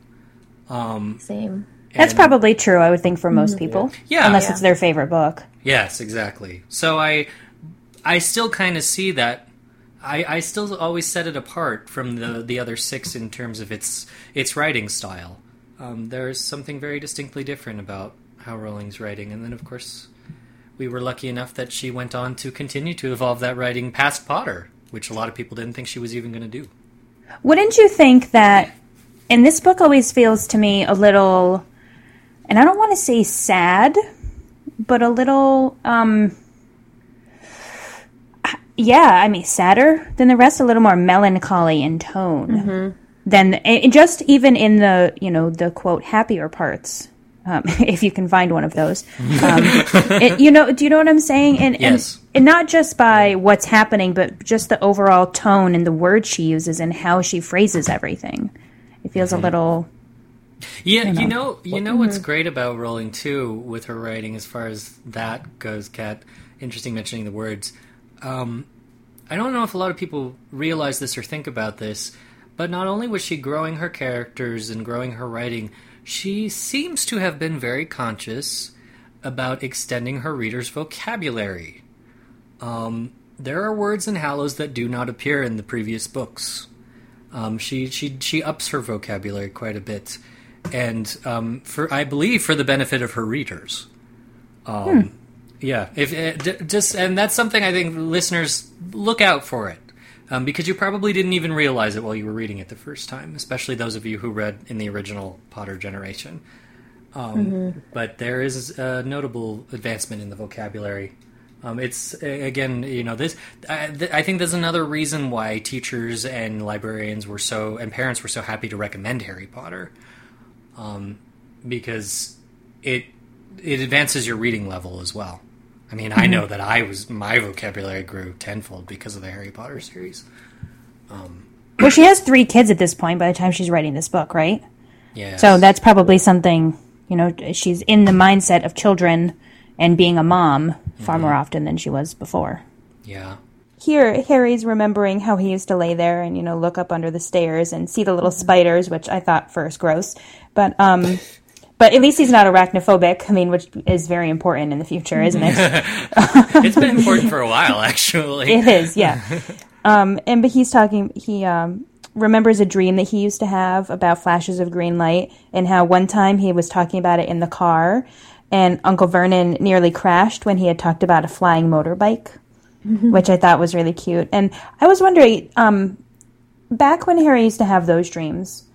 Um, Same. That's probably true, I would think, for most people. Yeah. Unless Yeah. it's their favorite book. Yes, exactly. So I, I still kind of see that. I, I still always set it apart from the the other six in terms of its its writing style. Um, there's something very distinctly different about how Rowling's writing, and then of course, we were lucky enough that she went on to continue to evolve that writing past Potter, which a lot of people didn't think she was even going to do. Wouldn't you think that, and this book always feels to me a little, and I don't want to say sad, but a little, um, yeah, I mean, sadder than the rest, a little more melancholy in tone than, and just even in the, you know, the quote, happier parts. Um, if you can find one of those, um, it, you know, do you know what I'm saying? And, Yes. and and not just by what's happening, but just the overall tone and the words she uses and how she phrases everything. It feels a little. Yeah, you know, you know what's great about Rowling too with her writing, as far as that goes, Kat. Interesting mentioning the words. Um, I don't know if a lot of people realize this or think about this, but not only was she growing her characters and growing her writing, she seems to have been very conscious about extending her readers' vocabulary. Um, there are words in Hallows that do not appear in the previous books. Um, she she she ups her vocabulary quite a bit, and um, for I believe for the benefit of her readers. Um, Yeah, if d- just and that's something I think listeners look out for it um, because you probably didn't even realize it while you were reading it the first time, especially those of you who read in the original Potter generation. Um, But there is a notable advancement in the vocabulary. Um, it's again, you know, this. I, th- I think there's another reason why teachers and librarians were so and parents were so happy to recommend Harry Potter, um, because it it advances your reading level as well. I mean, I mm-hmm. know that I was my vocabulary grew tenfold because of the Harry Potter series. Um, well, she has three kids at this point by the time she's writing this book, right? Yeah. So that's probably something, you know, she's in the mindset of children and being a mom far mm-hmm. more often than she was before. yeah. Here, Harry's remembering how he used to lay there and, you know, look up under the stairs and see the little spiders, which I thought first gross. But, um, but at least he's not arachnophobic. I mean, which is very important in the future, isn't it? It's been important for a while, actually. It is, yeah. Um, and but he's talking. He um, remembers a dream that he used to have about flashes of green light, and how one time he was talking about it in the car, and Uncle Vernon nearly crashed when he had talked about a flying motorbike, which I thought was really cute. And I was wondering, um, back when Harry used to have those dreams,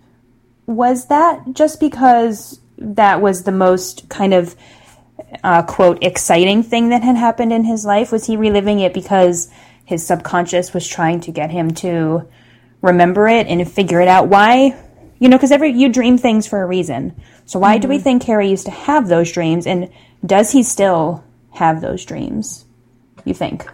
was that just because that was the most kind of uh, quote exciting thing that had happened in his life? Was he reliving it because his subconscious was trying to get him to remember it and figure it out? Why? You know, because every you dream things for a reason. So why do we think Harry used to have those dreams, and does he still have those dreams? You think?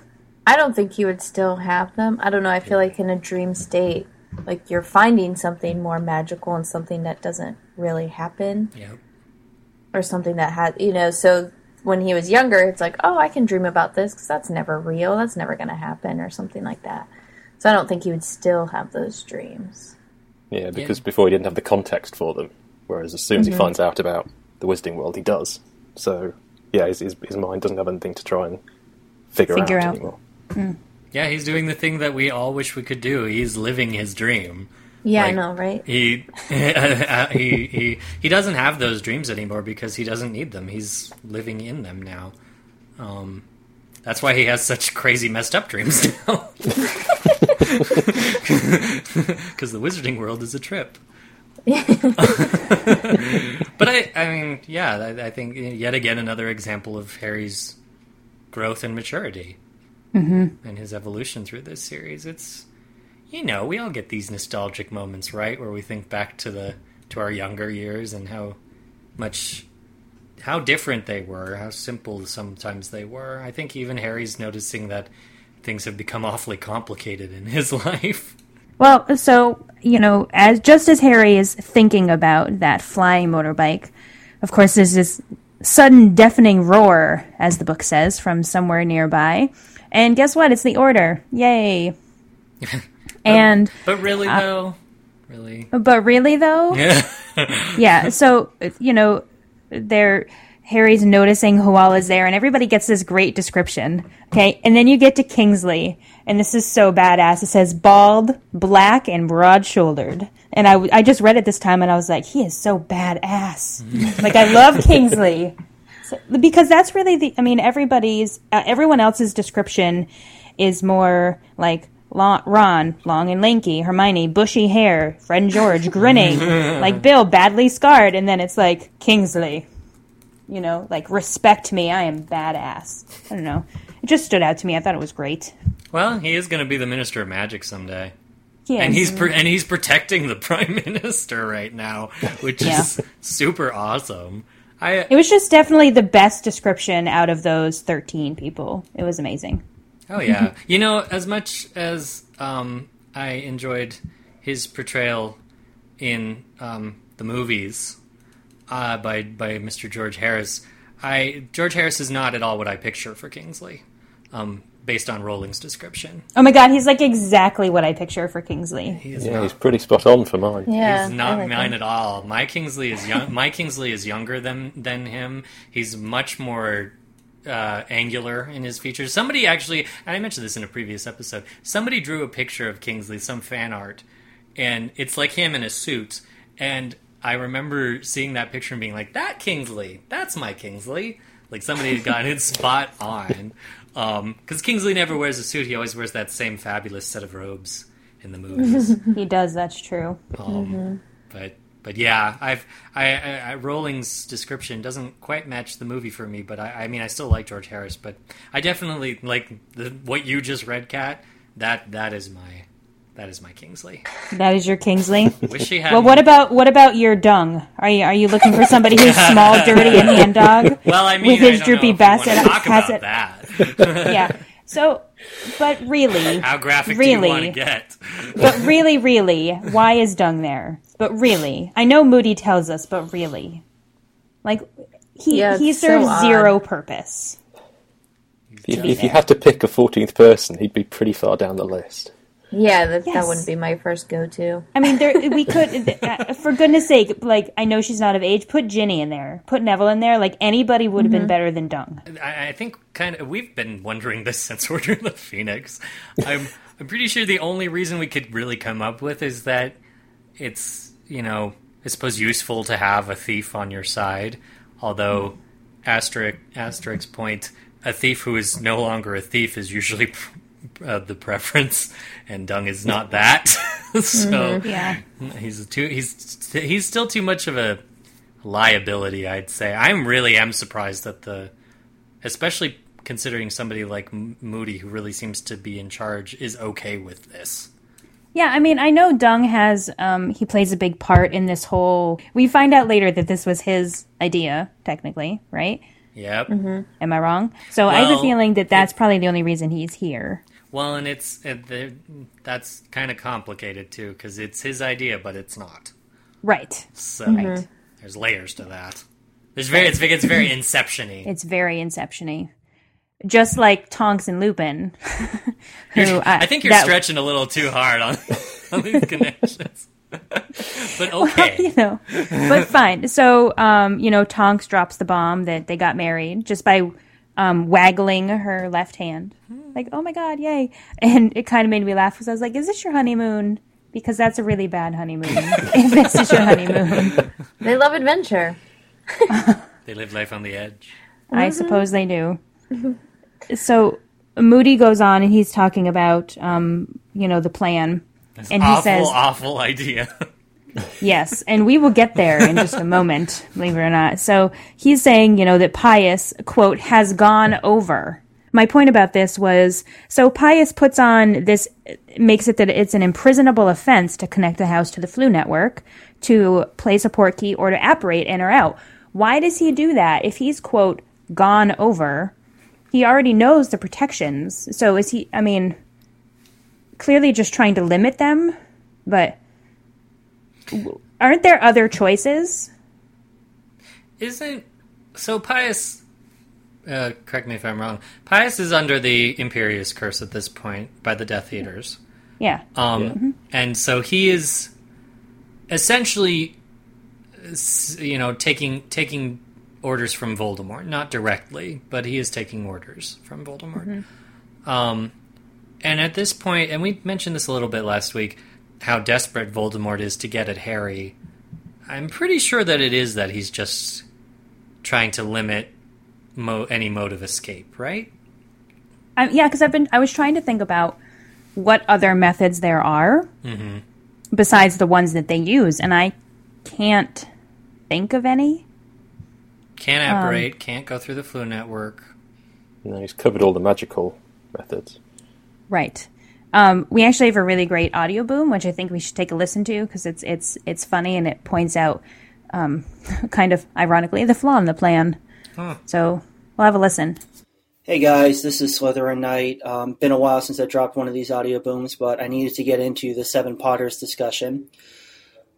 I don't think you would still have them. I don't know. I feel like in a dream state, like you're finding something more magical and something that doesn't really happen, Yep. or something that has, you know. So when he was younger, it's like, oh, I can dream about this because that's never real. That's never going to happen, or something like that. So I don't think he would still have those dreams. Yeah, because before he didn't have the context for them, whereas as soon as he mm-hmm. finds out about the Wizarding World, he does. So yeah, his, his, his mind doesn't have anything to try and figure, Figure out, out. anymore. Mm. Yeah, he's doing the thing that we all wish we could do. He's living his dream. Yeah, Like- I know, right? He, uh, he he he doesn't have those dreams anymore because he doesn't need them. He's living in them now. Um, That's why he has such crazy messed up dreams now. Because the wizarding world is a trip. but I, I mean, yeah, I, I, think uh, yet again another example of Harry's growth and maturity mm-hmm. and his evolution through this series. It's, you know, we all get these nostalgic moments, right, where we think back to the to our younger years and how much how different they were, how simple sometimes they were. I think even Harry's noticing that things have become awfully complicated in his life. Well, so you know, as just as Harry is thinking about that flying motorbike, of course, there's this sudden deafening roar, as the book says, from somewhere nearby. And guess what? It's the Order! Yay! and but, but really uh, though, really, but really though, yeah, yeah. So you know, they're Harry's noticing who all is there, and everybody gets this great description. Okay, and then you get to Kingsley, and this is so badass. It says bald, black, and broad shouldered. And I, I just read it this time, and I was like, he is so badass. like I love Kingsley so, because that's really the. I mean, everybody's uh, everyone else's description is more like Long, Ron, long and lanky, Hermione, bushy hair, friend George, grinning, like Bill, badly scarred, and then it's like Kingsley, you know, like respect me, I am badass. I don't know. It just stood out to me. I thought it was great. Well, he is going to be the Minister of Magic someday. Yeah, and he's and he's protecting the Prime Minister right now, which yeah. is super awesome. I, it was just definitely the best description out of those 13 people. It was amazing. Oh yeah, you know, as much as um, I enjoyed his portrayal in um, the movies uh, by by Mr. George Harris, I George Harris is not at all what I picture for Kingsley, um, based on Rowling's description. Oh my god, he's like exactly what I picture for Kingsley. He yeah, not, he's pretty spot on for mine. Yeah, he's not like mine him. at all. My Kingsley is young. my Kingsley is younger than than him. He's much more uh, angular in his features. Somebody actually, and I mentioned this in a previous episode. Somebody drew a picture of Kingsley, some fan art, and it's like him in a suit. And I remember seeing that picture and being like, "That Kingsley, that's my Kingsley." Like somebody had gotten it spot on. Because um, Kingsley never wears a suit; he always wears that same fabulous set of robes in the movies. he does. That's true. Um, mm-hmm. But but yeah, I've I, I, I, Rowling's description doesn't quite match the movie for me, but I, I mean I still like George Harris, but I definitely like the, what you just read, Kat. That that is my that is my Kingsley. That is your Kingsley. Wish she had. Well, what about what about your dung? Are you are you looking for somebody who's small, dirty, and hand dog? Well, I mean, with his droopy basset, has it. That. yeah. So, but really, how graphic really, do you want to get? but really, really, why is dung there? But really, I know Moody tells us, but really, like he yeah, he serves so zero purpose. If, if you had to pick a fourteenth person, he'd be pretty far down the list. Yeah, that, yes. that wouldn't be my first go-to. I mean, there we could, uh, for goodness sake, like I know she's not of age. Put Ginny in there. Put Neville in there. Like anybody would have mm-hmm. been better than Dung. I, I, think kind of we've been wondering this since Order of the Phoenix. I'm I'm pretty sure the only reason we could really come up with is that it's you know, I suppose useful to have a thief on your side. Although, asterisk asterisk point, a thief who is no longer a thief is usually uh, the preference, and Dung is not that. so mm-hmm, yeah, he's too he's he's still too much of a liability. I'd say. I'm really am surprised that the, especially considering somebody like Moody, who really seems to be in charge, is okay with this. Yeah, I mean, I know Dung has um, he plays a big part in this whole. We find out later that this was his idea, technically, right? Yep. Mm-hmm. Am I wrong? So well, I have a feeling that that's it, probably the only reason he's here. Well, and it's it, that's kind of complicated too because it's his idea, but it's not. Right. So mm-hmm. there's layers to that. There's very it's, it's very inceptiony. It's very inceptiony just like Tonks and Lupin. who I, I, think you're that, stretching a little too hard on, on these connections. but okay, well, you know, but fine. So, um, you know, Tonks drops the bomb that they got married just by um, waggling her left hand, like, "Oh my god, yay!" And it kind of made me laugh because I was like, "Is this your honeymoon?" Because that's a really bad honeymoon. if this is your honeymoon, they love adventure. they live life on the edge. I mm-hmm. suppose they do. so Moody goes on and he's talking about, um, you know, the plan. This And he awful, says- awful idea. Yes, and we will get there in just a moment, believe it or not. So he's saying, you know, that Pius, quote, has gone over. My point about this was so Pius puts on this, makes it that it's an imprisonable offense to connect the house to the Floo network, to place a portkey, or to apparate in or out. Why does he do that if he's, quote, gone over? He already knows the protections. So is he, I mean, clearly just trying to limit them, but aren't there other choices? Isn't so Pius? Uh, correct me if I'm wrong. Pius is under the Imperius curse at this point by the Death Eaters, Yeah. um, and so he is essentially, you know, taking taking orders from Voldemort, not directly, but he is taking orders from Voldemort. Um, and at this point, and we mentioned this a little bit last week, how desperate Voldemort is to get at Harry. I'm pretty sure that it is that he's just trying to limit mo- any mode of escape, right? I, yeah, because I've been. I was trying to think about what other methods there are mm-hmm. besides the ones that they use, and I can't think of any. Can't um, apparate, can't go through the Floo network. You know, he's covered all the magical methods. Right. Um, we actually have a really great audio boom, which I think we should take a listen to because it's it's it's funny and it points out, um, kind of ironically, the flaw in the plan. Huh. So we'll have a listen. Hey guys, this is Slytherin Knight. Um, been a while since I dropped one of these audio booms, but I needed to get into the Seven Potters discussion.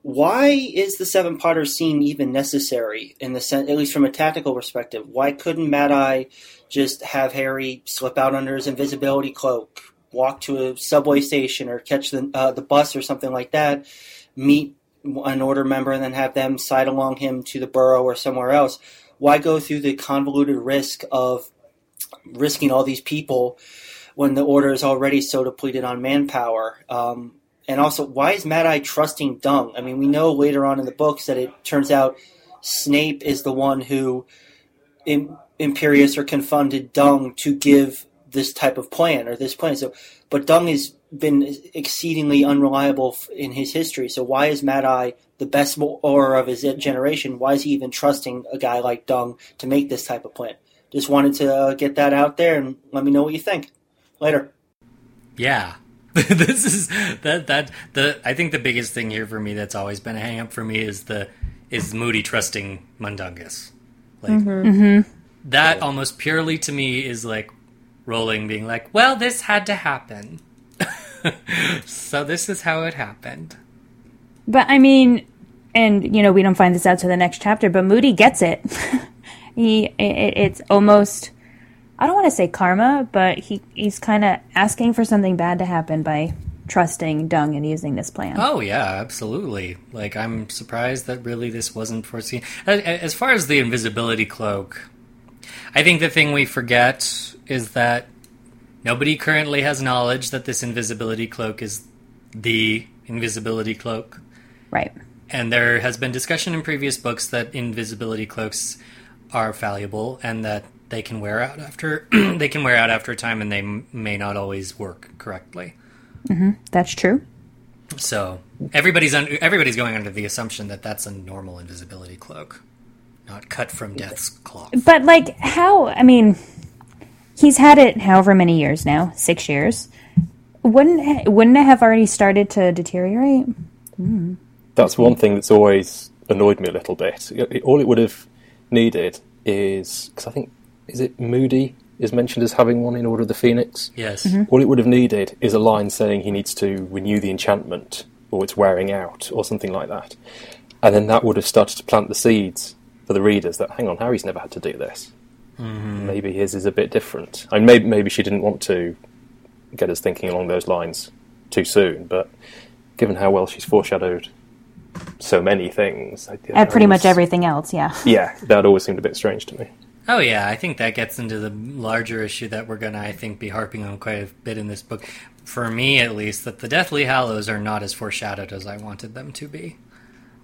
Why is the Seven Potters scene even necessary in the sen- at least from a tactical perspective? Why couldn't Mad Eye just have Harry slip out under his invisibility cloak, walk to a subway station or catch the uh, the bus or something like that, meet an order member, and then have them side along him to the Burrow or somewhere else? Why go through the convoluted risk of risking all these people when the order is already so depleted on manpower. Um, and also, why is Mad Eye trusting Dung? I mean, we know later on in the books that it turns out Snape is the one who Im- Imperius or confunded Dung to give this type of plan or this plan. So, but Dung has been exceedingly unreliable in his history. So, why is Mad Eye the best Auror of his generation? Why is he even trusting a guy like Dung to make this type of plan? Just wanted to uh, get that out there and let me know what you think. Later. Yeah. this is that that the I think the biggest thing here for me that's always been a hang up for me is the is Moody trusting Mundungus. Like that almost purely to me is like Rowling being like, Well, this had to happen. so this is how it happened. But I mean, and you know, we don't find this out to the next chapter, but Moody gets it. he, it, it's almost, I don't want to say karma, but he he's kind of asking for something bad to happen by trusting Dung and using this plan. Oh yeah, absolutely. Like I'm surprised that really this wasn't foreseen. A- a- As far as the invisibility cloak, I think the thing we forget is that nobody currently has knowledge that this invisibility cloak is the invisibility cloak. Right. And there has been discussion in previous books that invisibility cloaks are fallible and that they can wear out after they can wear out after a time and they m- may not always work correctly. Mm-hmm. That's true. So everybody's un- everybody's going under the assumption that that's a normal invisibility cloak, not cut from death's cloth. But like, how? I mean, he's had it however many years now, six years. Wouldn't wouldn't it have already started to deteriorate? Hmm. That's one thing that's always annoyed me a little bit. All it would have needed is because I think is it Moody is mentioned as having one in Order of the Phoenix. Yes, mm-hmm. All it would have needed is a line saying he needs to renew the enchantment or it's wearing out or something like that, and then that would have started to plant the seeds for the readers that hang on, Harry's never had to do this. Maybe his is a bit different. I mean, maybe maybe she didn't want to get us thinking along those lines too soon, but given how well she's foreshadowed so many things, I, At pretty much everything else, yeah. Yeah, that always seemed a bit strange to me. Oh yeah, I think that gets into the larger issue that we're gonna, I think, be harping on quite a bit in this book. For me, at least, that the Deathly Hallows are not as foreshadowed as I wanted them to be.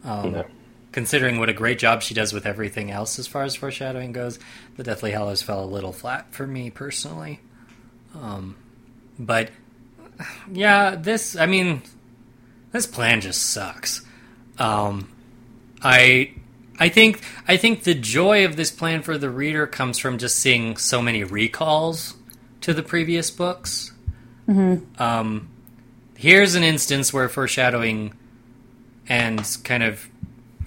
Um, No. Considering what a great job she does with everything else as far as foreshadowing goes, the Deathly Hallows fell a little flat for me personally. Um, but yeah, this I mean, this plan just sucks. Um, I I think I think the joy of this plan for the reader comes from just seeing so many recalls to the previous books. Um, here's an instance where foreshadowing and kind of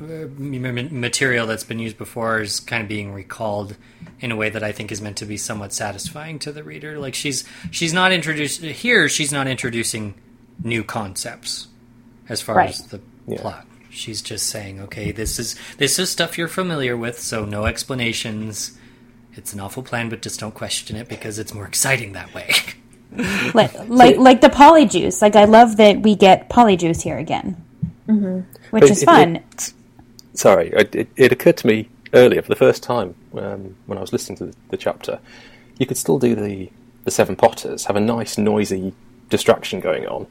Uh, material that's been used before is kind of being recalled in a way that I think is meant to be somewhat satisfying to the reader. Like she's she's not introduced here. She's not introducing new concepts as far Right. as the Yeah. plot. She's just saying, okay, this is this is stuff you're familiar with, so no explanations. It's an awful plan, but just don't question it because it's more exciting that way. like like like the polyjuice. Like I love that we get polyjuice here again, mm-hmm. which But is it- fun. it- sorry, it, it, it occurred to me earlier for the first time um, when I was listening to the, the chapter. You could still do the the Seven Potters, have a nice noisy distraction going on,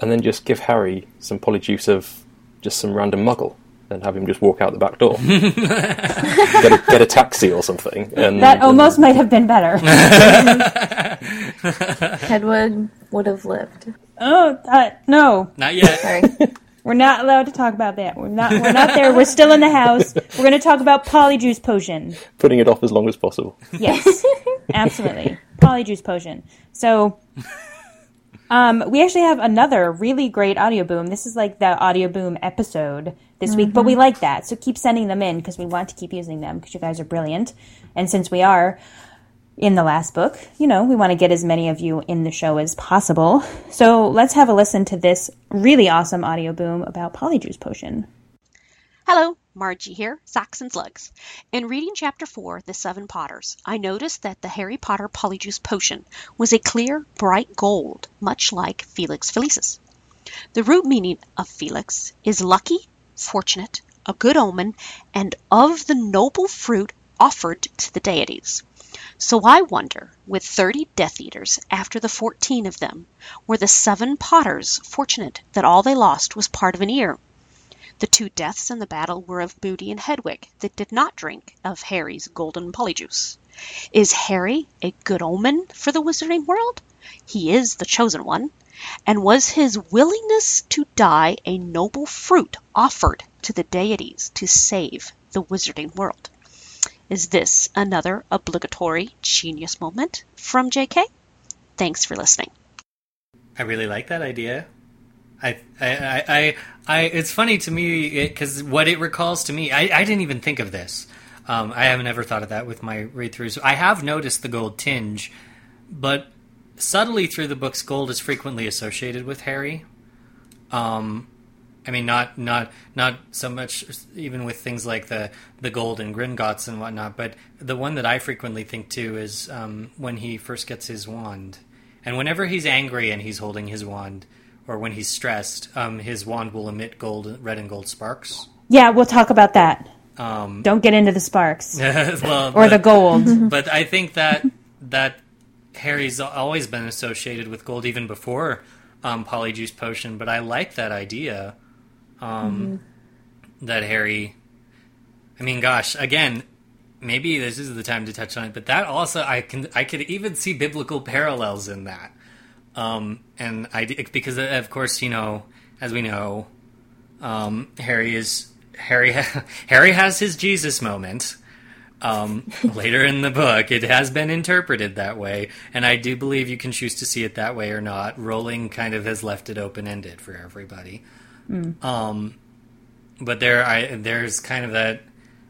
and then just give Harry some polyjuice of just some random Muggle, and have him just walk out the back door, get, a, get a taxi or something. And, that almost might have been better. Hedwig would have lived. oh uh, no, Not yet. Sorry. We're not allowed to talk about that. We're not. We're not there. We're still in the house. We're going to talk about polyjuice potion. putting it off as long as possible. Yes, absolutely. Polyjuice potion. So, um, we actually have another really great audio boom. This is like the audio boom episode this week, but we like that. So keep sending them in because we want to keep using them because you guys are brilliant. And since we are in the last book, you know, we want to get as many of you in the show as possible. So let's have a listen to this really awesome audio boom about Polyjuice potion. Hello, Margie here, Socks and Slugs. In reading Chapter 4, The Seven Potters, I noticed that the Harry Potter Polyjuice Potion was a clear, bright gold, much like Felix Felicis. The root meaning of Felix is lucky, fortunate, a good omen, and of the noble fruit offered to the deities. So I wonder, with 30 Death Eaters after the 14 of them, were the seven Potters fortunate that all they lost was part of an ear? The two deaths in the battle were of Moody and Hedwig, that did not drink of Harry's golden polyjuice. Is Harry a good omen for the wizarding world? He is the chosen one. And was his willingness to die a noble fruit offered to the deities to save the wizarding world? Is this another obligatory genius moment from JK? Thanks for listening. I really like that idea. I, I, I, I, it's funny to me because what it recalls to me, I, I didn't even think of this. Um, I haven't ever thought of that with my read throughs. I have noticed the gold tinge, but subtly through the books, gold is frequently associated with Harry. Um, I mean, not not not so much even with things like the the gold and Gringotts and whatnot, but the one that I frequently think too is um, when he first gets his wand, and whenever he's angry and he's holding his wand, or when he's stressed, um, his wand will emit gold, red and gold sparks. Yeah, we'll talk about that. Um, Don't get into the sparks well, or the gold. but I think that that Harry's always been associated with gold even before um, Polyjuice Potion. But I like that idea um, that Harry. I mean, gosh, again, maybe this is the time to touch on it. But that also, I can, I could even see biblical parallels in that. Um, and I because of course you know as we know, um, Harry is Harry. Harry has his Jesus moment um, later in the book. It has been interpreted that way, and I do believe you can choose to see it that way or not. Rowling kind of has left it open ended for everybody. Um, but there, I there's kind of that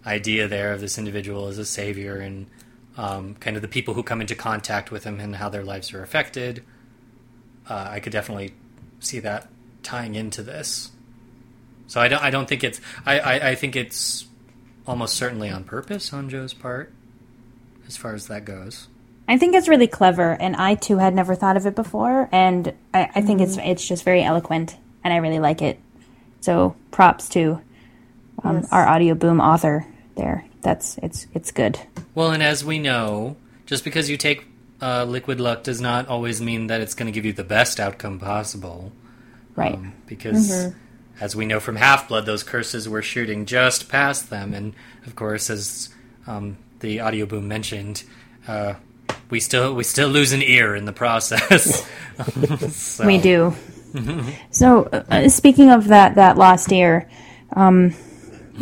idea there of this individual as a savior and um, kind of the people who come into contact with him and how their lives are affected. Uh, I could definitely see that tying into this. So I don't. I don't think it's. I, I, I think it's almost certainly on purpose on Jo's part, as far as that goes. I think it's really clever, and I too had never thought of it before, and I, I think it's it's just very eloquent, and I really like it. So props to um, Yes. our audio boom author there. That's it's it's good. Well, and as we know, just because you take uh, liquid luck does not always mean that it's going to give you the best outcome possible. Right. Um, because as we know from Half Blood, those curses were shooting just past them, and of course, as um, the audio boom mentioned, uh, we still we still lose an ear in the process. So- We do. So, uh, speaking of that that lost ear, um,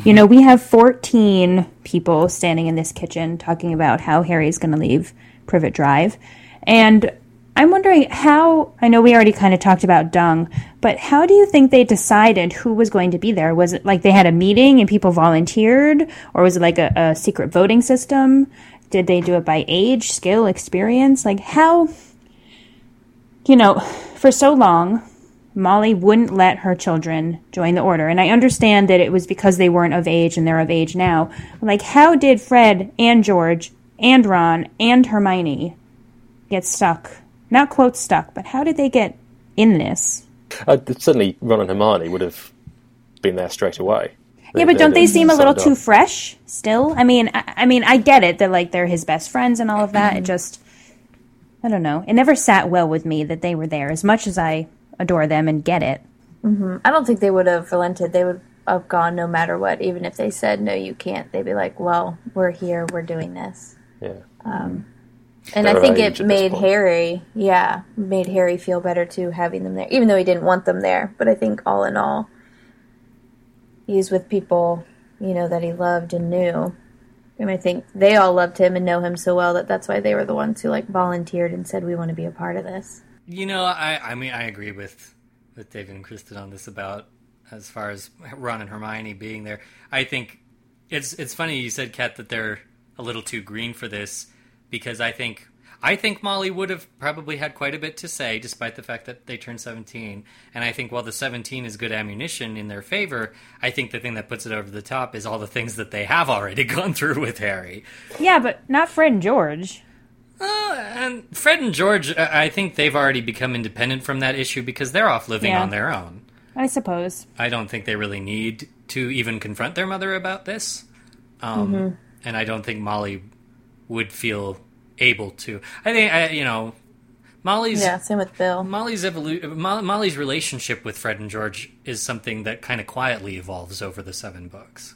you know, we have 14 people standing in this kitchen talking about how Harry's going to leave Privet Drive, and I'm wondering how. I know we already kind of talked about Dung, but how do you think they decided who was going to be there? Was it like they had a meeting and people volunteered, or was it like a, a secret voting system? Did they do it by age, skill, experience? Like how? you know, for so long, Molly wouldn't let her children join the order. And I understand that it was because they weren't of age and they're of age now. Like, how did Fred and George and Ron and Hermione get stuck? Not quote stuck, but how did they get in this? Uh, certainly, Ron and Hermione would have been there straight away. Yeah, but don't they seem a little too fresh still? I mean, I, I mean, I get it that like they're his best friends and all of that. It just, I don't know. It never sat well with me that they were there. As much as I adore them and get it, mm-hmm. I don't think they would have relented. They would have gone no matter what. Even if they said no, you can't. They'd be like, "Well, we're here. We're doing this." Yeah. Um, and They're I think it made. Harry, yeah, made Harry feel better too having them there, even though he didn't want them there. But I think all in all, he's with people, you know, that he loved and knew. And I think they all loved him and know him so well that that's why they were the ones who like volunteered and said, "We want to be a part of this." You know, I I mean I agree with with David and Kristen on this about as far as Ron and Hermione being there. I think it's it's funny you said Kat that they're a little too green for this because I think I think Molly would have probably had quite a bit to say despite the fact that they turned 17 and I think while the 17 is good ammunition in their favor, I think the thing that puts it over the top is all the things that they have already gone through with Harry. yeah, but not Fred and George. Uh, and Fred and George, I I think they've already become independent from that issue because they're off living Yeah. on their own. I suppose. I don't think they really need to even confront their mother about this. Um, Mm-hmm. And I don't think Molly would feel able to. I think, I, you know, Molly's. Yeah, same with Bill. Molly's evolu- Mo- Molly's relationship with Fred and George is something that kind of quietly evolves over the seven books.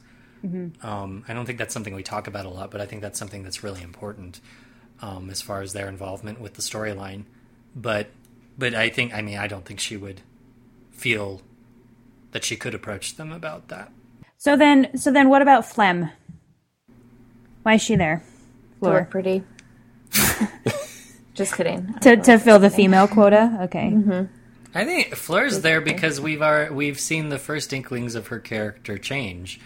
Um, I don't think that's something we talk about a lot, but I think that's something that's really important um, as far as their involvement with the storyline. But, but I think, I mean, I don't think she would feel that she could approach them about that. So then, so then, what about Phlegm? Why is she there? To look pretty. Just kidding. To to fill the female quota. Okay. I think Fleur's there because we've our, we've seen the first inklings of her character change,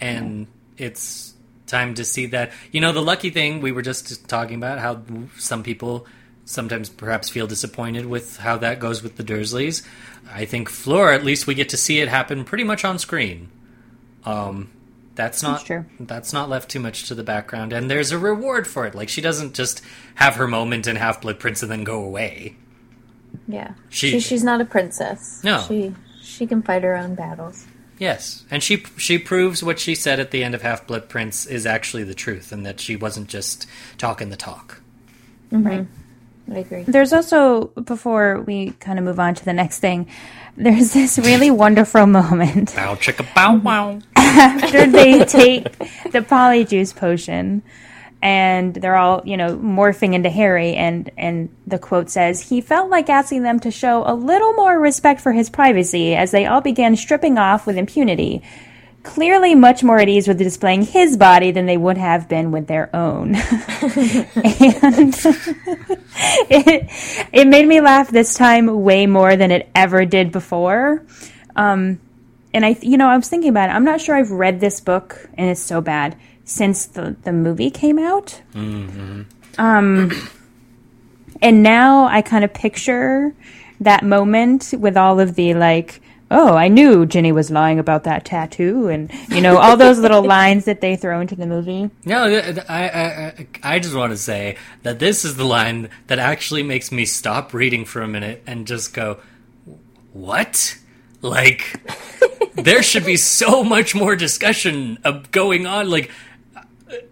and it's time to see that. You know, the lucky thing we were just talking about how some people sometimes perhaps feel disappointed with how that goes with the Dursleys. I think Fleur, at least we get to see it happen pretty much on screen. Um, that's not That's true. that's not left too much to the background, and there's a reward for it. Like she doesn't just have her moment in Half Blood Prince and then go away. Yeah. She- She, she's not a princess. No. She she can fight her own battles. Yes, and she she proves what she said at the end of Half Blood Prince is actually the truth, and that she wasn't just talking the talk. Mm-hmm. Right, I agree. There's also before we kind of move on to the next thing. There's this really wonderful moment Bow chicka bow wow. after they take the polyjuice potion and they're all you know morphing into harry. And and the quote says he felt like asking them to show a little more respect for his privacy as they all began stripping off with impunity. Clearly much more at ease with displaying his body than they would have been with their own. And it, it made me laugh this time way more than it ever did before. Um, and I, you know, I was thinking about it. I'm not sure I've read this book, and it's so bad since the the movie came out. Um, and now I kind of picture that moment with all of the like, oh, I knew Ginny was lying about that tattoo, and you know, all those little lines that they throw into the movie. No, I, I I I just want to say that this is the line that actually makes me stop reading for a minute and just go, "What?" Like there should be so much more discussion going on. Like,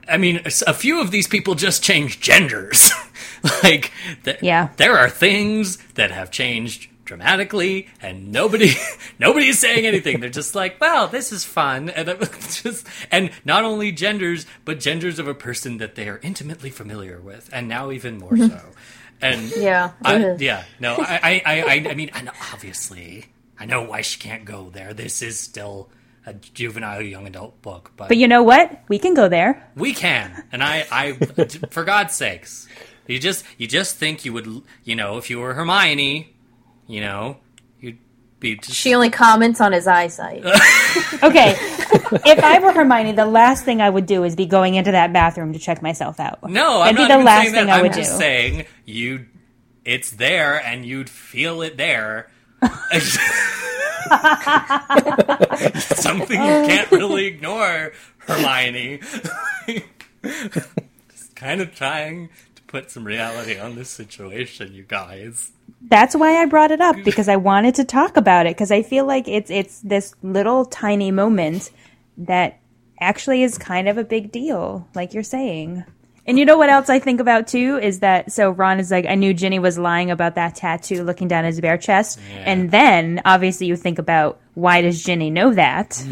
I mean, a few of these people just changed genders. like, th- Yeah. there are things that have changed dramatically, and nobody nobody is saying anything. They're just like, "Well, this is fun," and just and not only genders, but genders of a person that they are intimately familiar with, and now even more mm-hmm. so. And Yeah. I, yeah, no, I, I, I, I, mean, know, obviously, I know why she can't go there. This is still a juvenile young adult book, but, But you know what? We can go there. we can. And I, I, for God's sakes, you just, you just think you would, you know, if you were Hermione, you know, you'd be just. She only comments on his eyesight. Okay. if I were Hermione, the last thing I would do is be going into that bathroom to check myself out. no, I'm That'd be not the even last saying thing that. I I'm would just do. saying you, it's there, and you'd feel it there. Something you can't really ignore, Hermione. Just kind of trying to put some reality on this situation, you guys. That's why I brought it up because I wanted to talk about it because I feel like it's it's this little tiny moment that actually is kind of a big deal, like you're saying. And you know what else I think about too is that so Ron is like I knew Ginny was lying about that tattoo looking down his bare chest, and then obviously you think about why does Ginny know that,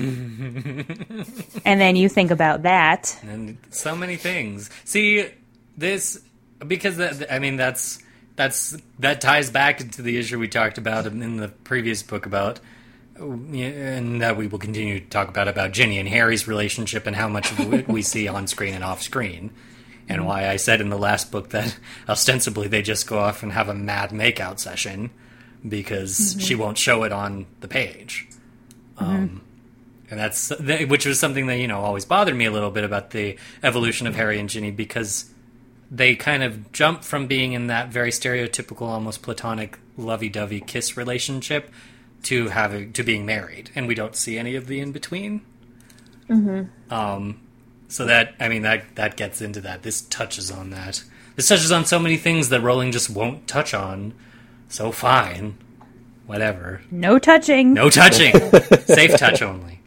and then you think about that. and so many things. See, this because that, I mean that's that's that ties back into the issue we talked about in the previous book about and that we will continue to talk about about Ginny and Harry's relationship and how much we see on screen and off screen. And why I said in the last book that ostensibly they just go off and have a mad makeout session because she won't show it on the page. Um, and that's which was something that you know always bothered me a little bit about the evolution of Harry and Ginny because they kind of jump from being in that very stereotypical, almost platonic, lovey-dovey kiss relationship to having to being married, and we don't see any of the in between. Mm-hmm. Um, so that I mean that that gets into that. This touches on that. This touches on so many things that Rowling just won't touch on. So fine, whatever. No touching. No touching. Safe touch only.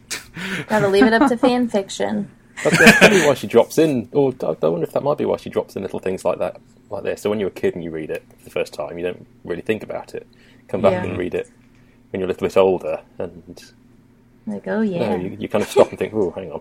Gotta leave it up to fan fiction. That's, that's probably why she drops in, or I I wonder if that might be why she drops in little things like that, like this. So when you're a kid and you read it for the first time, you don't really think about it. Come back Yeah. and read it when you're a little bit older, and Like, oh you, know, yeah. you, you kind of stop and think, "Oh, hang on."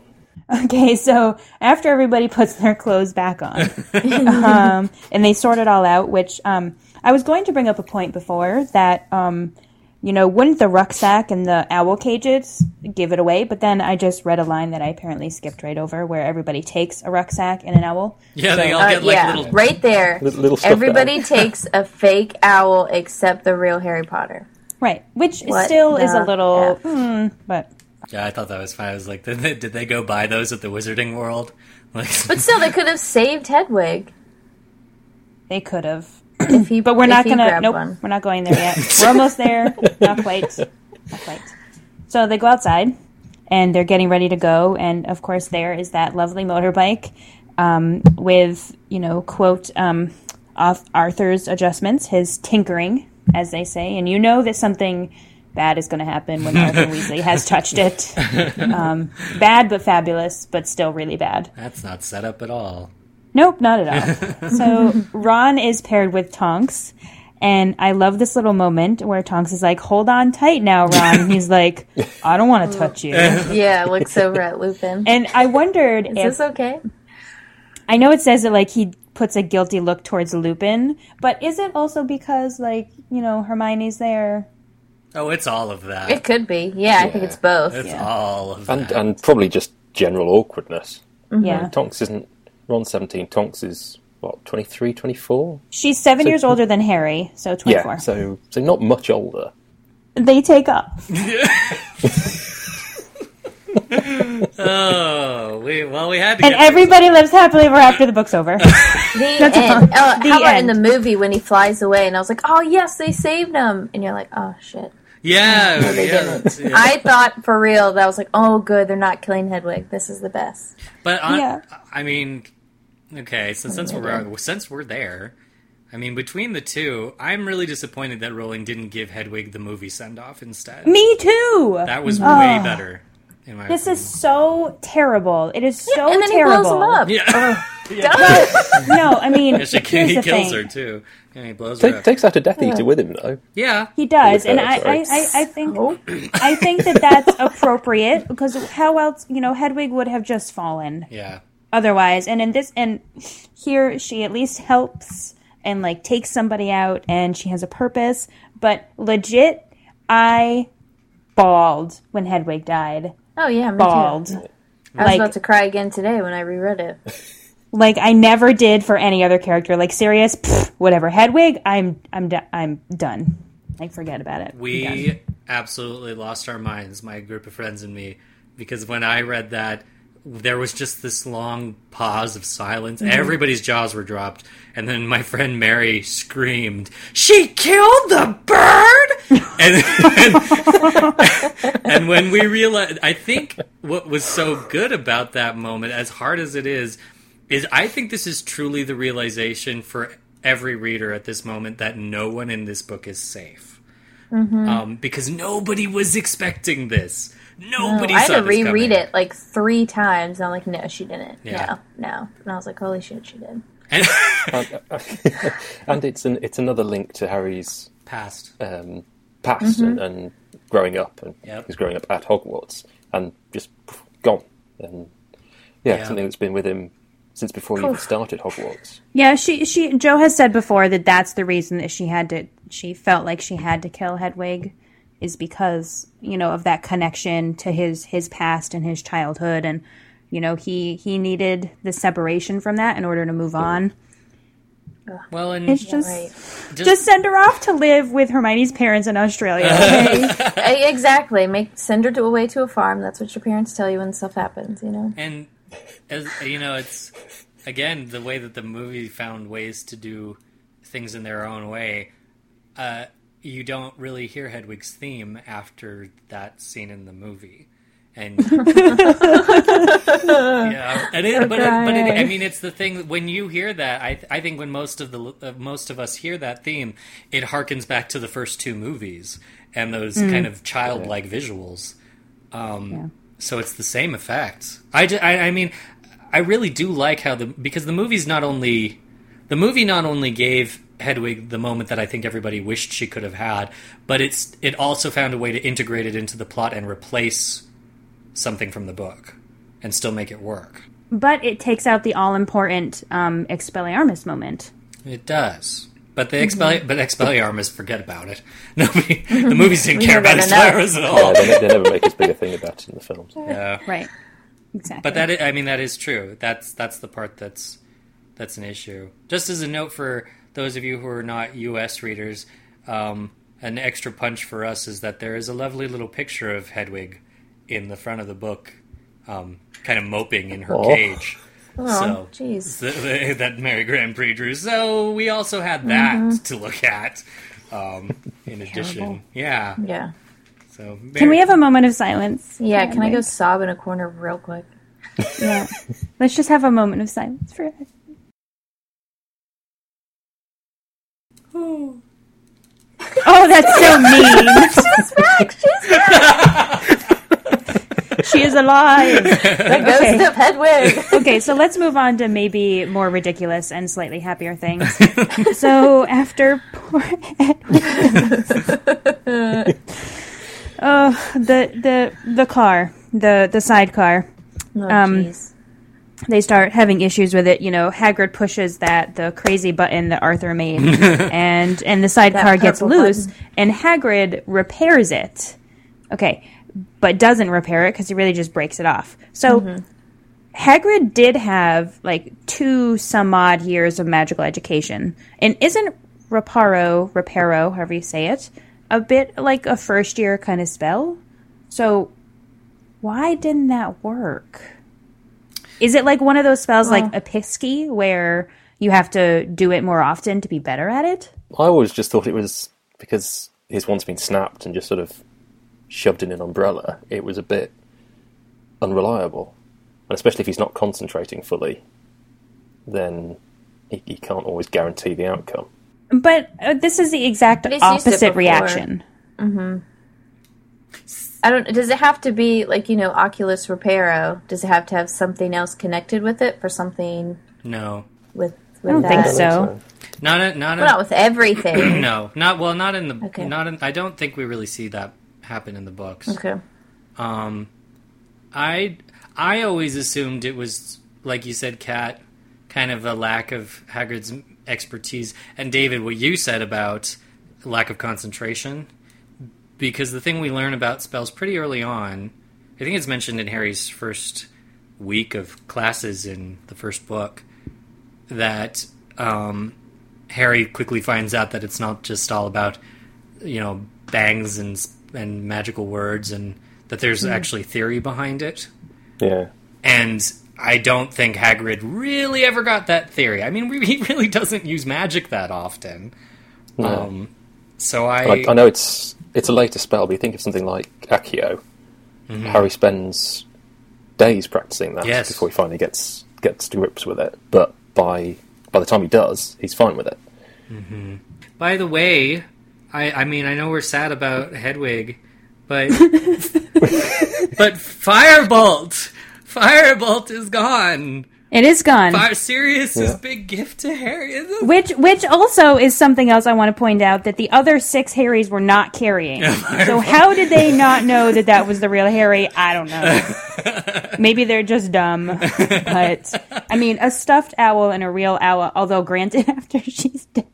Okay, so after everybody puts their clothes back on, um, and they sort it all out, which um, I was going to bring up a point before that, um, you know, wouldn't the rucksack and the owl cages give it away? But then I just read a line that I apparently skipped right over where everybody takes a rucksack and an owl. Yeah, they all Uh, get like yeah, little. right there. Little- little Everybody owl. takes a fake owl except the real Harry Potter. Right, which What still is a little, F? hmm, but Yeah, I thought that was fine. I was like, did they, did they go buy those at the Wizarding World? Like, But still, they could have saved Hedwig they could have. if he. But we're if not gonna. Nope, one. we're not going there yet. we're almost there. Not quite. Not quite. So they go outside, and they're getting ready to go. And of course, there is that lovely motorbike um, with you know quote um, off Arthur's adjustments, his tinkering, as they say. And you know that something bad is going to happen when Arthur Weasley has touched it. Um, bad but fabulous, but still really bad. that's not set up at all. Nope, not at all. so Ron is paired with Tonks, and I love this little moment where Tonks is like, "Hold on tight now, Ron." And he's like, "I don't want to touch you." Yeah, looks over at Lupin. And I wondered Is if this okay? I know it says that like he puts a guilty look towards Lupin, but is it also because like you know Hermione's there? Oh, it's all of that. It could be. Yeah, I think Yeah. it's both. it's yeah. all of and that. and probably just general awkwardness. Mm-hmm. Yeah, Tonks isn't Ron's 17. Tonks is what 23, 24? she's seven So- years older than Harry, so twenty-four. Yeah, so so not much older. they take up. oh, we well, we had to And get everybody lives happily ever after the book's over. The end. Oh, The how about in end. the movie when he flies away and I was like, oh yes, they saved him, and you're like, oh shit. Yeah, they yeah, didn't. yeah. I thought for real that I was like, oh good, they're not killing Hedwig. This is the best. But on, Yeah. I mean, okay. So since we're since we're there, I mean, between the two, I'm really disappointed that Rowling didn't give Hedwig the movie send off instead. Me too. That was mm-hmm. way ah. better. In my This opinion. is so terrible. It is so and then terrible. he blows him up. yeah. no, I mean, Yeah, she, here's he the kills thing. her too. Yeah, he blows her Take, up. takes out a Death Eater with him though. Yeah, He does, and her, I, I. I, I think oh. I think that that's appropriate because how else you know Hedwig would have just fallen yeah. otherwise, and in this and here she at least helps and like takes somebody out, and she has a purpose. But legit, I bawled when Hedwig died. Oh yeah, me Bawled. too. I was Like- about to cry again today when I reread it. like I never did for any other character. Like serious, pfft, whatever. Hedwig, I'm I'm do- I'm done. Like forget about it. I'm done. We absolutely lost our minds, my group of friends and me, because when I read that, there was just this long pause of silence. Mm-hmm. Everybody's jaws were dropped, and then my friend Mary screamed, "She killed the bird!" And, and, and when we realized, I think what was so good about that moment, as hard as it is, is I think this is truly the realization for every reader at this moment that no one in this book is safe. Um, because nobody was expecting this. Nobody I had to reread coming. it like three times. And I'm like, no, she didn't. Yeah. No, no. And I was like, holy shit, she did. And and it's an it's another link to Harry's past. um, past mm-hmm. and, and growing up, and Yep. he's growing up at Hogwarts, and just gone, and yeah, Yeah. something that's been with him since before he even started Hogwarts. Yeah, she she Jo has said before that that's the reason that she had to she felt like she had to kill Hedwig is because, you know, of that connection to his his past and his childhood and you know, he he needed the separation from that in order to move on. Well, and It's just Right. just, just send her off to live with Hermione's parents in Australia. Okay? Exactly. Make send her to, away to a farm. That's what your parents tell you when stuff happens. You know. and as you know, it's again the way that the movie found ways to do things in their own way. Uh, you don't really hear Hedwig's theme after that scene in the movie. And yeah, and it, but, it, but it, I mean, it's the thing when you hear that. I I think when most of the uh, most of us hear that theme, it harkens back to the first two movies and those kind of childlike visuals. Um, So it's the same effect. I, ju- I, I mean, I really do like how the because the movie's not only the movie not only gave Hedwig the moment that I think everybody wished she could have had, but it's it also found a way to integrate it into the plot and replace something from the book and still make it work. but it takes out the all important um Expelliarmus moment. It does. But the Expelli- but Expelliarmus, forget about it. Nobody, the movies didn't care about never know. Expelliarmus at Yeah, all. they, they never make as big a thing about it in the films. Yeah. Right. Exactly. But that is, I mean that is true. That's that's the part that's that's an issue. Just as a note for those of you who are not U.S. readers, um, an extra punch for us is that there is a lovely little picture of Hedwig in the front of the book, um, kind of moping in her Aw. cage. Oh, so jeez. th- that Mary GrandPré drew. So we also had that to look at. Um, in addition, yeah. Yeah. So Can we have a moment of silence? Yeah. for Can I go sob in a corner real quick? Yeah. Let's just have a moment of silence for it. Oh, that's so mean. she is alive. The ghost of Hedwig. Okay, so let's move on to maybe more ridiculous and slightly happier things. so after poor Hedwig, oh, the the the car, the the sidecar. Oh, Um, they start having issues with it. You know, Hagrid pushes that the crazy button that Arthur made, and and the sidecar gets loose, button. and Hagrid repairs it. Okay, but doesn't repair it because he really just breaks it off. So. Mm-hmm. Hagrid did have like two some odd years of magical education, and isn't reparo, reparo, however you say it, a bit like a first year kind of spell? So, why didn't that work? Is it like one of those spells like a Episkey where you have to do it more often to be better at it? I always just thought it was because his wand's been snapped and just sort of shoved in an umbrella. It was a bit unreliable, and especially if he's not concentrating fully, then he, he can't always guarantee the outcome. But uh, this is the exact he's used it opposite before. reaction. I don't. Does it have to be like you know Oculus Reparo? Does it have to have something else connected with it for something No, with. with I don't think so. not a, not a, Well, not with everything. no, not well, not in the Okay. not in. I don't think we really see that happen in the books. okay. Um, I I always assumed it was like you said, Kat, kind of a lack of Hagrid's expertise, and David, what you said about lack of concentration, because the thing we learn about spells pretty early on, I think it's mentioned in Harry's first week of classes in the first book, that um, Harry quickly finds out that it's not just all about you know bangs and and magical words and that there's mm-hmm. actually theory behind it Yeah. and I don't think Hagrid really ever got that theory. I mean, he really doesn't use magic that often. Um, so I, I, I know it's it's a later spell, but you think of something like Accio. Mm-hmm. Harry spends days practicing that Yes. before he finally gets gets to grips with it. But by by the time he does, he's fine with it. Mm-hmm. by the way, I, I mean, I know we're sad about Hedwig, but but Firebolt, Firebolt is gone. It is gone. Fire, Sirius's Yeah. big gift to Harry. Is Which, which also is something else I want to point out that the other six Harrys were not carrying. so how did they not know that that was the real Harry? I don't know. Maybe they're just dumb. But I mean, a stuffed owl and a real owl. Although granted, after she's dead,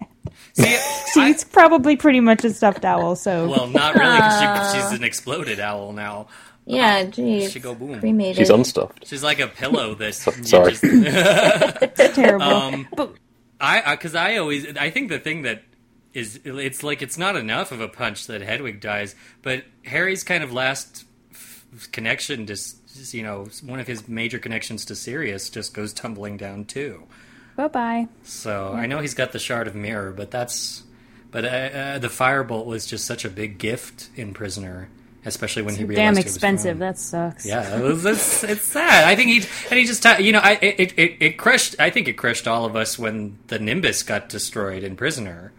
See, I, she's probably pretty much a stuffed owl. So well, not really, because she, she's an exploded owl now. Yeah, geez. She go boom. Cremated. She's unstuffed. She's like a pillow. This Sorry. It's terrible. Um, but I because I, always I think the thing that is it's like it's not enough of a punch that Hedwig dies, but Harry's kind of last f- connection to just, you know one of his major connections to Sirius just goes tumbling down too. Bye bye. So I know he's got the shard of mirror, but that's but uh, uh, the firebolt was just such a big gift in Prisoner, especially when he realized Damn it was expensive. That sucks. Yeah, it was, it's, it's sad. I think he and he just ta- you know I it, it it crushed. I think it crushed all of us when the Nimbus got destroyed in Prisoner.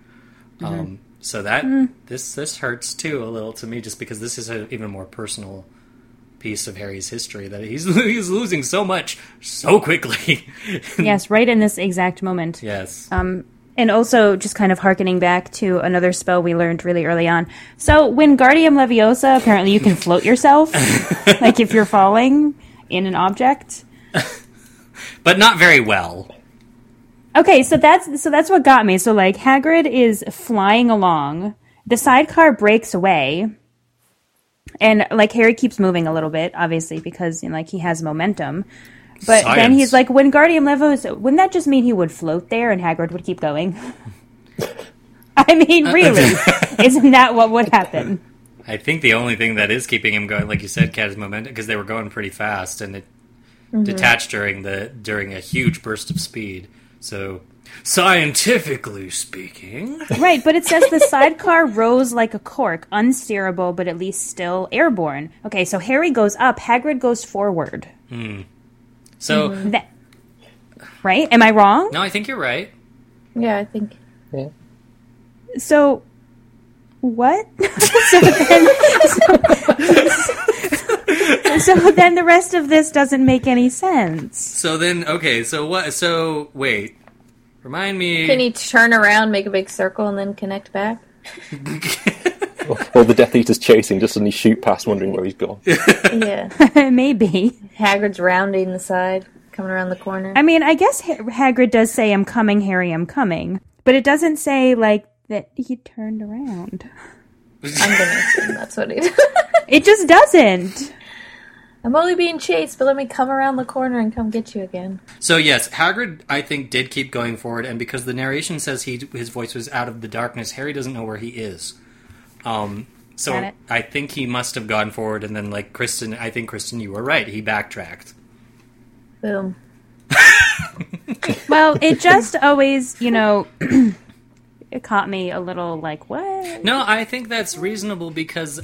Um, so that this this hurts too a little to me, just because this is an even more personal piece of Harry's history that he's he's losing so much so quickly. Yes, right in this exact moment. yes. Um, and also, just kind of harkening back to another spell we learned really early on. So, Wingardium Leviosa, apparently you can float yourself, like if you're falling in an object. but not very well. Okay, so that's so that's what got me. So, like Hagrid is flying along, the sidecar breaks away, and like Harry keeps moving a little bit, obviously because you know, like he has momentum. But then he's like, Wingardium Leviosa, wouldn't that just mean he would float there and Hagrid would keep going? I mean, really, isn't that what would happen? I think the only thing that is keeping him going, like you said, Kat, is momentum because they were going pretty fast and it mm-hmm. detached during the during a huge burst of speed. So, scientifically speaking, Right, but it says the sidecar rose like a cork, unsteerable, but at least still airborne. Okay, so Harry goes up, Hagrid goes forward. Hmm. so That, right? Am I wrong? no, I think you're right. Yeah, I think. Yeah. So, what? so, then, so, so then the rest of this doesn't make any sense. So then, okay, so what? So wait, remind me. Can he turn around, make a big circle, and then connect back? Or the Death Eater's chasing, just suddenly shoot past, wondering where he's gone. Yeah. Maybe. Hagrid's rounding the side, coming around the corner. I mean, I guess Ha- Hagrid does say, I'm coming, Harry, I'm coming. But it doesn't say, like, that he turned around. I'm gonna assume that's what he did. It just doesn't. I'm only being chased, but let me come around the corner and come get you again. So yes, Hagrid, I think, did keep going forward, and because the narration says he his voice was out of the darkness, Harry doesn't know where he is. Um, so. I think he must have gone forward, and then like Kristen, I think Kristen, you were right. He backtracked. Boom. Well, it just always, you know, it caught me a little like, what? No, I think that's reasonable because,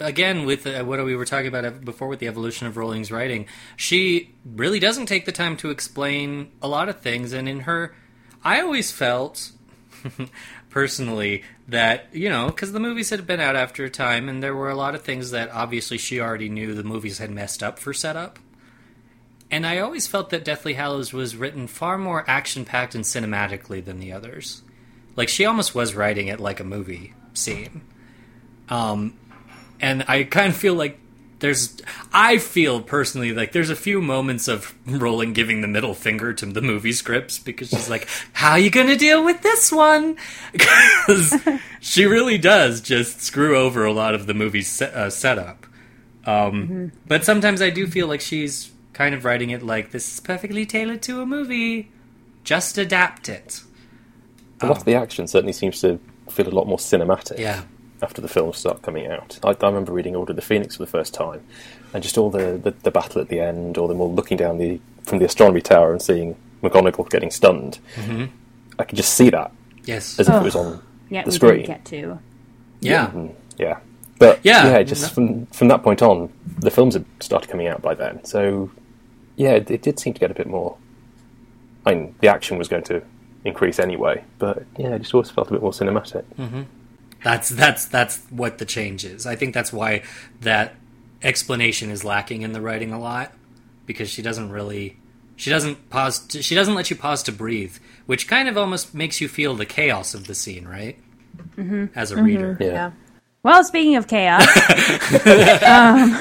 again, with uh, what we were talking about before with the evolution of Rowling's writing, she really doesn't take the time to explain a lot of things. And in her, I always felt, personally, that, you know, because the movies had been out after a time and there were a lot of things that obviously she already knew the movies had messed up for setup. and I always felt that Deathly Hallows was written far more action packed and cinematically than the others. Like she almost was writing it like a movie scene. Um, and I kind of feel like there's I feel personally like there's a few moments of Rowling giving the middle finger to the movie scripts because she's like, "How are you going to deal with this one?" Because she really does just screw over a lot of the movie's set, uh, setup. Um, But sometimes I do feel like she's kind of writing it like this is perfectly tailored to a movie. Just adapt it. A lot of the action certainly seems to feel a lot more cinematic. Yeah. After the films start coming out. I, I remember reading Order of the Phoenix for the first time, and just all the, the, the battle at the end, or them all looking down the from the astronomy tower and seeing McGonagall getting stunned. Mm-hmm. I could just see that Yes. as if it was on Yeah, the we screen. didn't get to. yeah. Yeah, but Yeah, yeah, just from from that point on, the films had started coming out by then. So yeah, it, it did seem to get a bit more. I mean, the action was going to increase anyway, but yeah, it just always felt a bit more cinematic. That's that's that's what the change is. I think that's why that explanation is lacking in the writing a lot because she doesn't really she doesn't pause to, she doesn't let you pause to breathe, which kind of almost makes you feel the chaos of the scene, right? Mm-hmm. As a reader, Yeah. Yeah. Well, speaking of chaos,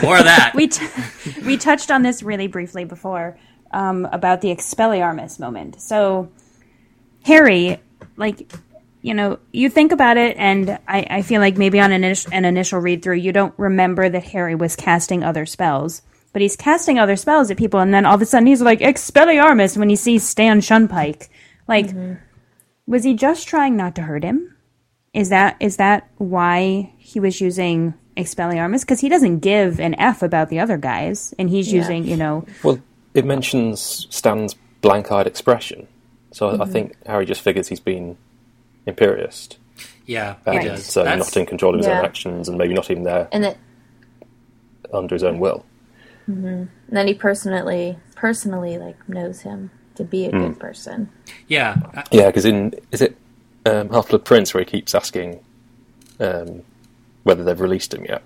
more of that. we t- we touched on this really briefly before um, about the Expelliarmus moment. So Harry, like you know, you think about it, and I, I feel like maybe on an, init- an initial read through, you don't remember that Harry was casting other spells. But he's casting other spells at people, and then all of a sudden he's like Expelliarmus when he sees Stan Shunpike. Like, mm-hmm. was he just trying not to hurt him? Is that is that why he was using Expelliarmus? Because he doesn't give an f about the other guys, and he's Yeah. using you know Well, it mentions Stan's blank-eyed expression, so I- I think Harry just figures he's been Imperius, yeah, he and does. so That's- not in control of his Yeah. own actions, and maybe not even there And it, under his own will. and then he personally, personally, like knows him to be a Hmm. good person. yeah, I- Yeah, because in is it um, Half Blood Prince where he keeps asking um, whether they've released him yet.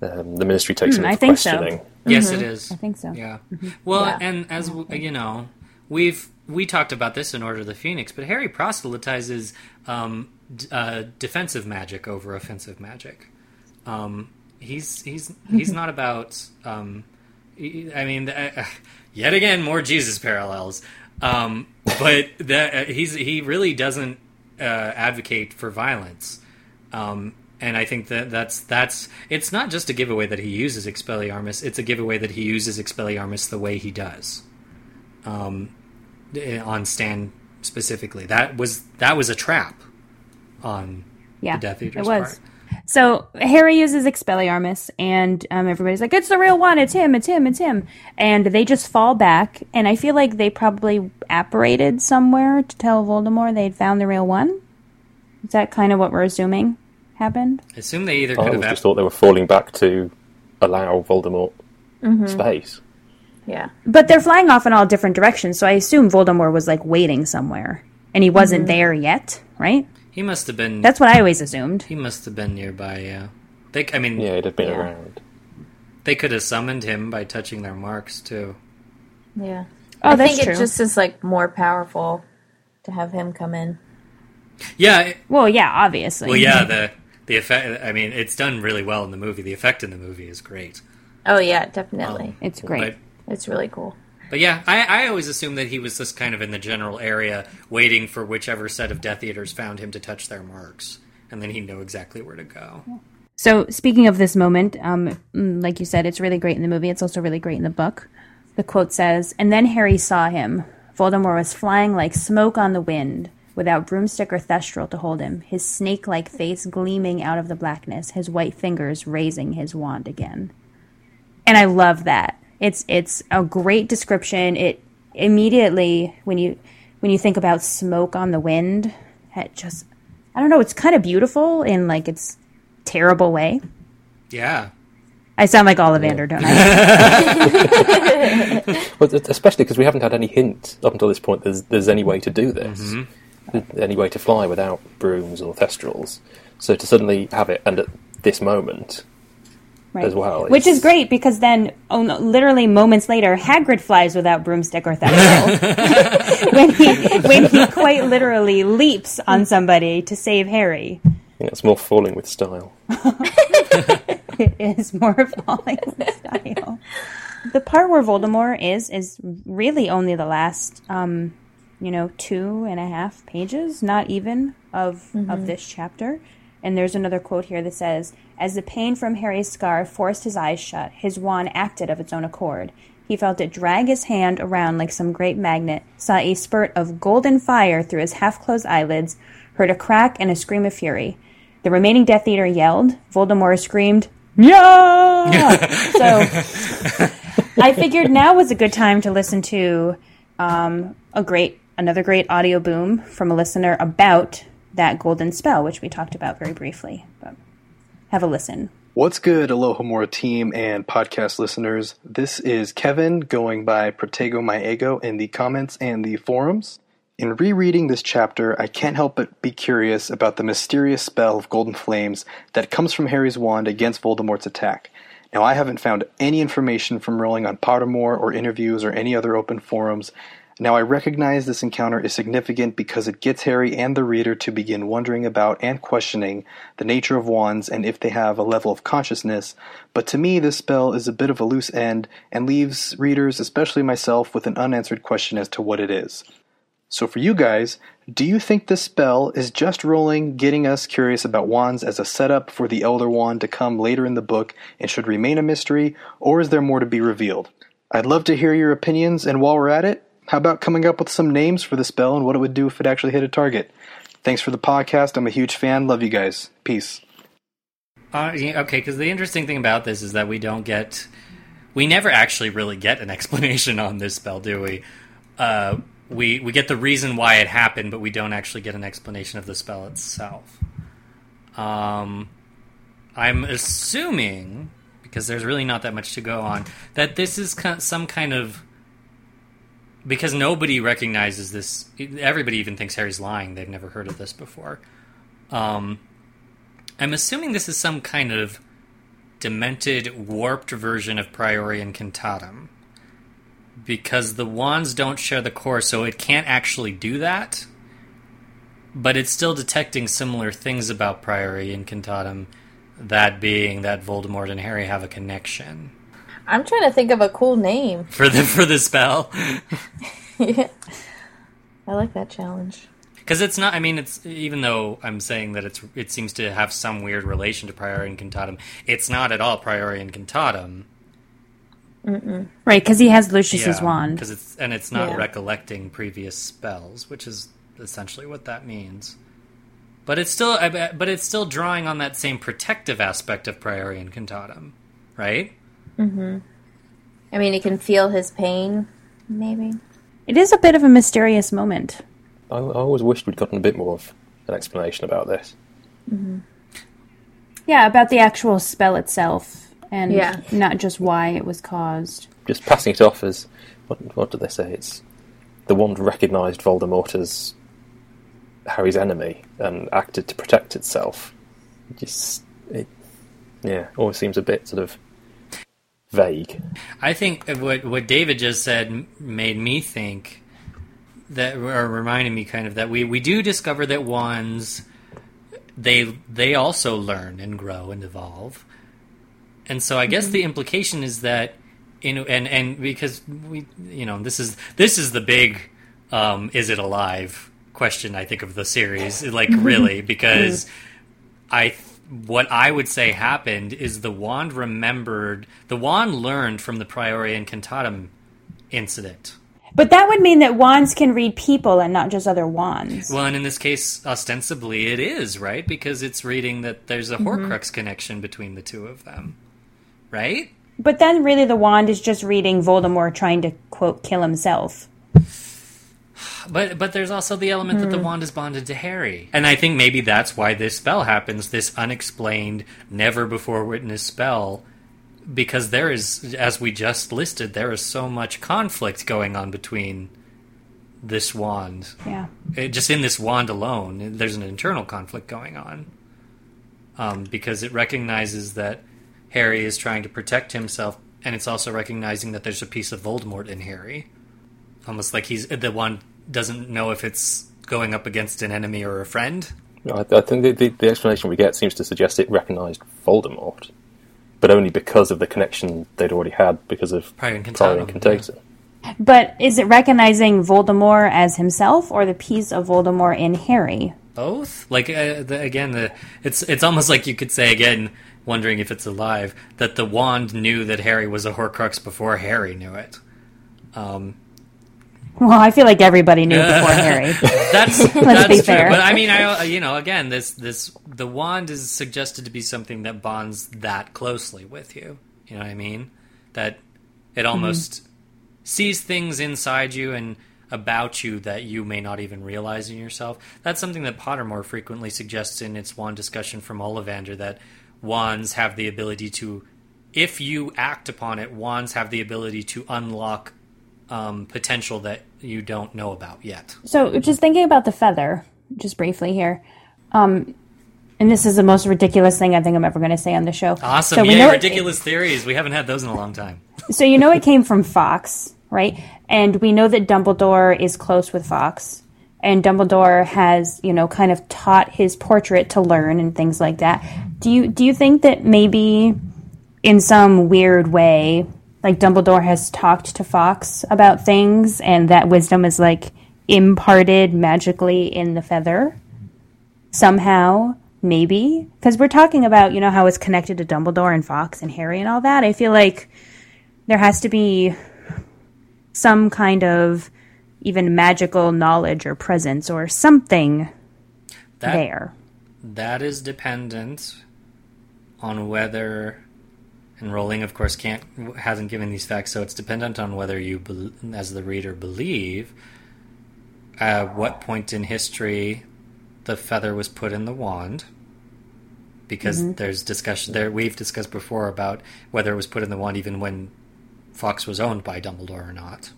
Um, the Ministry takes Hmm, him I into think so. questioning. yes, it is. I think so. Yeah. Well, Yeah. and as w- you know, we've we talked about this in Order of the Phoenix, but Harry proselytizes um, d- uh, defensive magic over offensive magic. Um, he's he's he's not about. Um, I mean, uh, yet again, more Jesus parallels. Um, but that uh, he's he really doesn't uh, advocate for violence. Um, and I think that that's that's it's not just a giveaway that he uses Expelliarmus; it's a giveaway that he uses Expelliarmus the way he does, um, on Stan specifically. That was that was a trap on Yeah, the Death Eater's it was. part. So Harry uses Expelliarmus, and um, everybody's like, "It's the real one! It's him! It's him! It's him!" And they just fall back, and I feel like they probably apparated somewhere to tell Voldemort they'd found the real one. Is that kind of what we're assuming happened? I assume they either I could always have just thought they were falling back to allow Voldemort space. Yeah. But they're flying off in all different directions, so I assume Voldemort was like waiting somewhere, and he wasn't mm-hmm. there yet, right? he must have been That's what I always assumed. he must have been nearby. Yeah, they I mean Yeah, it had been Yeah. around. they could have summoned him by touching their marks too. Yeah. Oh, I that's think true. it just is like more powerful to have him come in. Yeah, it- Well, yeah, obviously. well, yeah. The the effect. I mean, it's done really well in the movie. The effect in the movie is great. Oh yeah, definitely. Um, it's great. But It's really cool. But yeah, I, I always assumed that he was just kind of in the general area, waiting for whichever set of Death Eaters found him to touch their marks, and then he'd know exactly where to go. So, speaking of this moment, um, mm, like you said, it's really great in the movie. It's also really great in the book. The quote says, And then Harry saw him. Voldemort was flying like smoke on the wind, without broomstick or thestral to hold him, his snake like face gleaming out of the blackness, his white fingers raising his wand again. And I love that. It's it's a great description. It immediately when you when you think about smoke on the wind, it just I don't know, it's kind of beautiful in like its terrible way. Yeah, I sound like Ollivander, don't I? Well, especially because we haven't had any hint up until this point. There's there's any way to do this, Th- any way to fly without brooms or thestrals. So to suddenly have it, and at this moment, Right. as well. Which It's- is great because then, oh no, literally moments later, Hagrid flies without broomstick or thunderbolt when he when he quite literally leaps on somebody to save Harry. you know, it's more falling with style. It is more falling with style. The part where Voldemort is is really only the last, um, you know, two and a half pages, not even of of this chapter. And there's another quote here that says, "As the pain from Harry's scar forced his eyes shut, his wand acted of its own accord. He felt it drag his hand around like some great magnet, saw a spurt of golden fire through his half-closed eyelids, heard a crack and a scream of fury." The remaining Death Eater yelled. Voldemort screamed, "Yeah!" so I figured now was a good time to listen to um, a great, another great Audioboo from a listener about that golden spell, which we talked about very briefly. But have a listen. What's good, Alohomora team and podcast listeners? This is Kevin going by Protego My Ego in the comments and the forums. In rereading this chapter, I can't help but be curious about the mysterious spell of golden flames that comes from Harry's wand against Voldemort's attack. Now, I haven't found any information from Rowling on Pottermore or interviews or any other open forums. Now, I recognize this encounter is significant because it gets Harry and the reader to begin wondering about and questioning the nature of wands and if they have a level of consciousness, but to me, this spell is a bit of a loose end and leaves readers, especially myself, with an unanswered question as to what it is. So, for you guys, do you think this spell is just Rowling, getting us curious about wands as a setup for the Elder Wand to come later in the book and should remain a mystery, or is there more to be revealed? I'd love to hear your opinions, and while we're at it, how about coming up with some names for the spell and what it would do if it actually hit a target? Thanks for the podcast. I'm a huge fan. Love you guys. Peace. Uh, okay, because the interesting thing about this is that we don't get, we never actually really get an explanation on this spell, do we? Uh, we we get the reason why it happened, but we don't actually get an explanation of the spell itself. Um, I'm assuming because there's really not that much to go on that this is some kind of because nobody recognizes this. Everybody even thinks Harry's lying. They've never heard of this before. Um, I'm assuming this is some kind of demented, warped version of Priori Incantatem. Because the wands don't share the core, so it can't actually do that. But it's still detecting similar things about Priori Incantatem, that being that Voldemort and Harry have a connection. I'm trying to think of a cool name. For the for the spell. yeah. I like that challenge. Because it's not. I mean, it's even though I'm saying that it's it seems to have some weird relation to Priori Incantatem. It's not at all Priori Incantatem. Right, because he has Lucius's wand. Because it's and it's not Yeah. recollecting previous spells, which is essentially what that means. But it's still, but it's still drawing on that same protective aspect of Priori Incantatem, right? I mean, he can feel his pain, maybe. It is a bit of a mysterious moment. I, I always wished we'd gotten a bit more of an explanation about this. Hmm. Yeah, about the actual spell itself, and Yeah. not just why it was caused. Just passing it off as what, what did they say? It's the wand recognised Voldemort as Harry's enemy and acted to protect itself. Just it, yeah, always seems a bit sort of vague. I think what what David just said made me think that, or reminded me kind of that we we do discover that ones they they also learn and grow and evolve, and so I guess the implication is that you know, and and because we you know this is this is the big um, is it alive question I think of the series like really because I what I would say happened is the wand remembered the wand learned from the Priori Incantatem incident. But that would mean that wands can read people and not just other wands. Well, and in this case, ostensibly it is right because it's reading that there's a mm-hmm. Horcrux connection between the two of them, right? But then, really, the wand is just reading Voldemort trying to quote kill himself. But but there's also the element that the wand is bonded to Harry, and I think maybe that's why this spell happens. This unexplained, never before witnessed spell, because there is, as we just listed, there is so much conflict going on between this wand. Yeah. It, just in this wand alone, there's an internal conflict going on, um, because it recognizes that Harry is trying to protect himself, and it's also recognizing that there's a piece of Voldemort in Harry. Almost like he's the one doesn't know if it's going up against an enemy or a friend. I, I think the, the, the explanation we get seems to suggest it recognised Voldemort, but only because of the connection they'd already had because of Prior and Prior and Contatum, Contatum. But is it recognizing Voldemort as himself or the piece of Voldemort in Harry? Both, like uh, the, again, the it's it's almost like you could say again, wondering if it's alive, that the wand knew that Harry was a Horcrux before Harry knew it. Um, Well, I feel like everybody knew before Harry. That's that's be true. fair. But I mean, I uh, you know, again, this this the wand is suggested to be something that bonds that closely with you. You know what I mean? That it almost sees things inside you and about you that you may not even realize in yourself. That's something that Pottermore frequently suggests in its wand discussion from Ollivander that wands have the ability to if you act upon it, wands have the ability to unlock um, potential that you don't know about yet. So, just thinking about the feather, just briefly here, um, and this is the most ridiculous thing I think I'm ever going to say on the show. Awesome. So we Yay, know it- ridiculous theories. We haven't had those in a long time. so you know it came from Fawkes, right? And we know that Dumbledore is close with Fawkes, and Dumbledore has, you know, kind of taught his portrait to learn and things like that. Do you do you think that maybe in some weird way, like Dumbledore has talked to Fawkes about things, and that wisdom is like imparted magically in the feather somehow? Maybe because we're talking about you know how it's connected to Dumbledore and Fawkes and Harry and all that. I feel like there has to be some kind of even magical knowledge or presence or something That there. that is dependent on whether and Rowling, of course, can't hasn't given these facts, so it's dependent on whether you, as the reader, believe at what point in history the feather was put in the wand. Because mm-hmm. there's discussion there, we've discussed before about whether it was put in the wand even when Fawkes was owned by Dumbledore or not.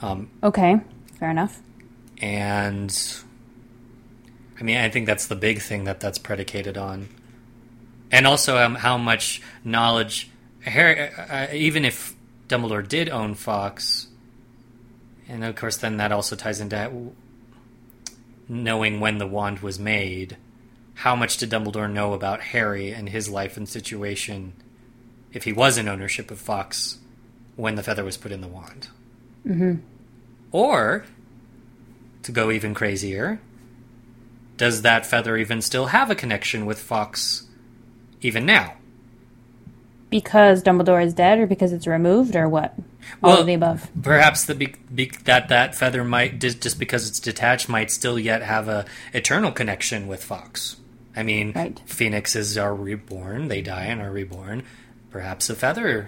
Um, okay, fair enough. and I mean, I think that's the big thing that that's predicated on, and also um, how much knowledge Harry, uh, uh, even if Dumbledore did own Fawkes, and of course, then that also ties into knowing when the wand was made. How much did Dumbledore know about Harry and his life and situation, if he was in ownership of Fawkes when the feather was put in the wand? Or, to go even crazier, does that feather even still have a connection with Fawkes even now? Because Dumbledore is dead, or because it's removed, or what? All Well, of the above. Perhaps the be- be- that that feather might just, because it's detached might still yet have a eternal connection with Fawkes. I mean, Right. phoenixes are reborn; they die and are reborn. Perhaps a feather,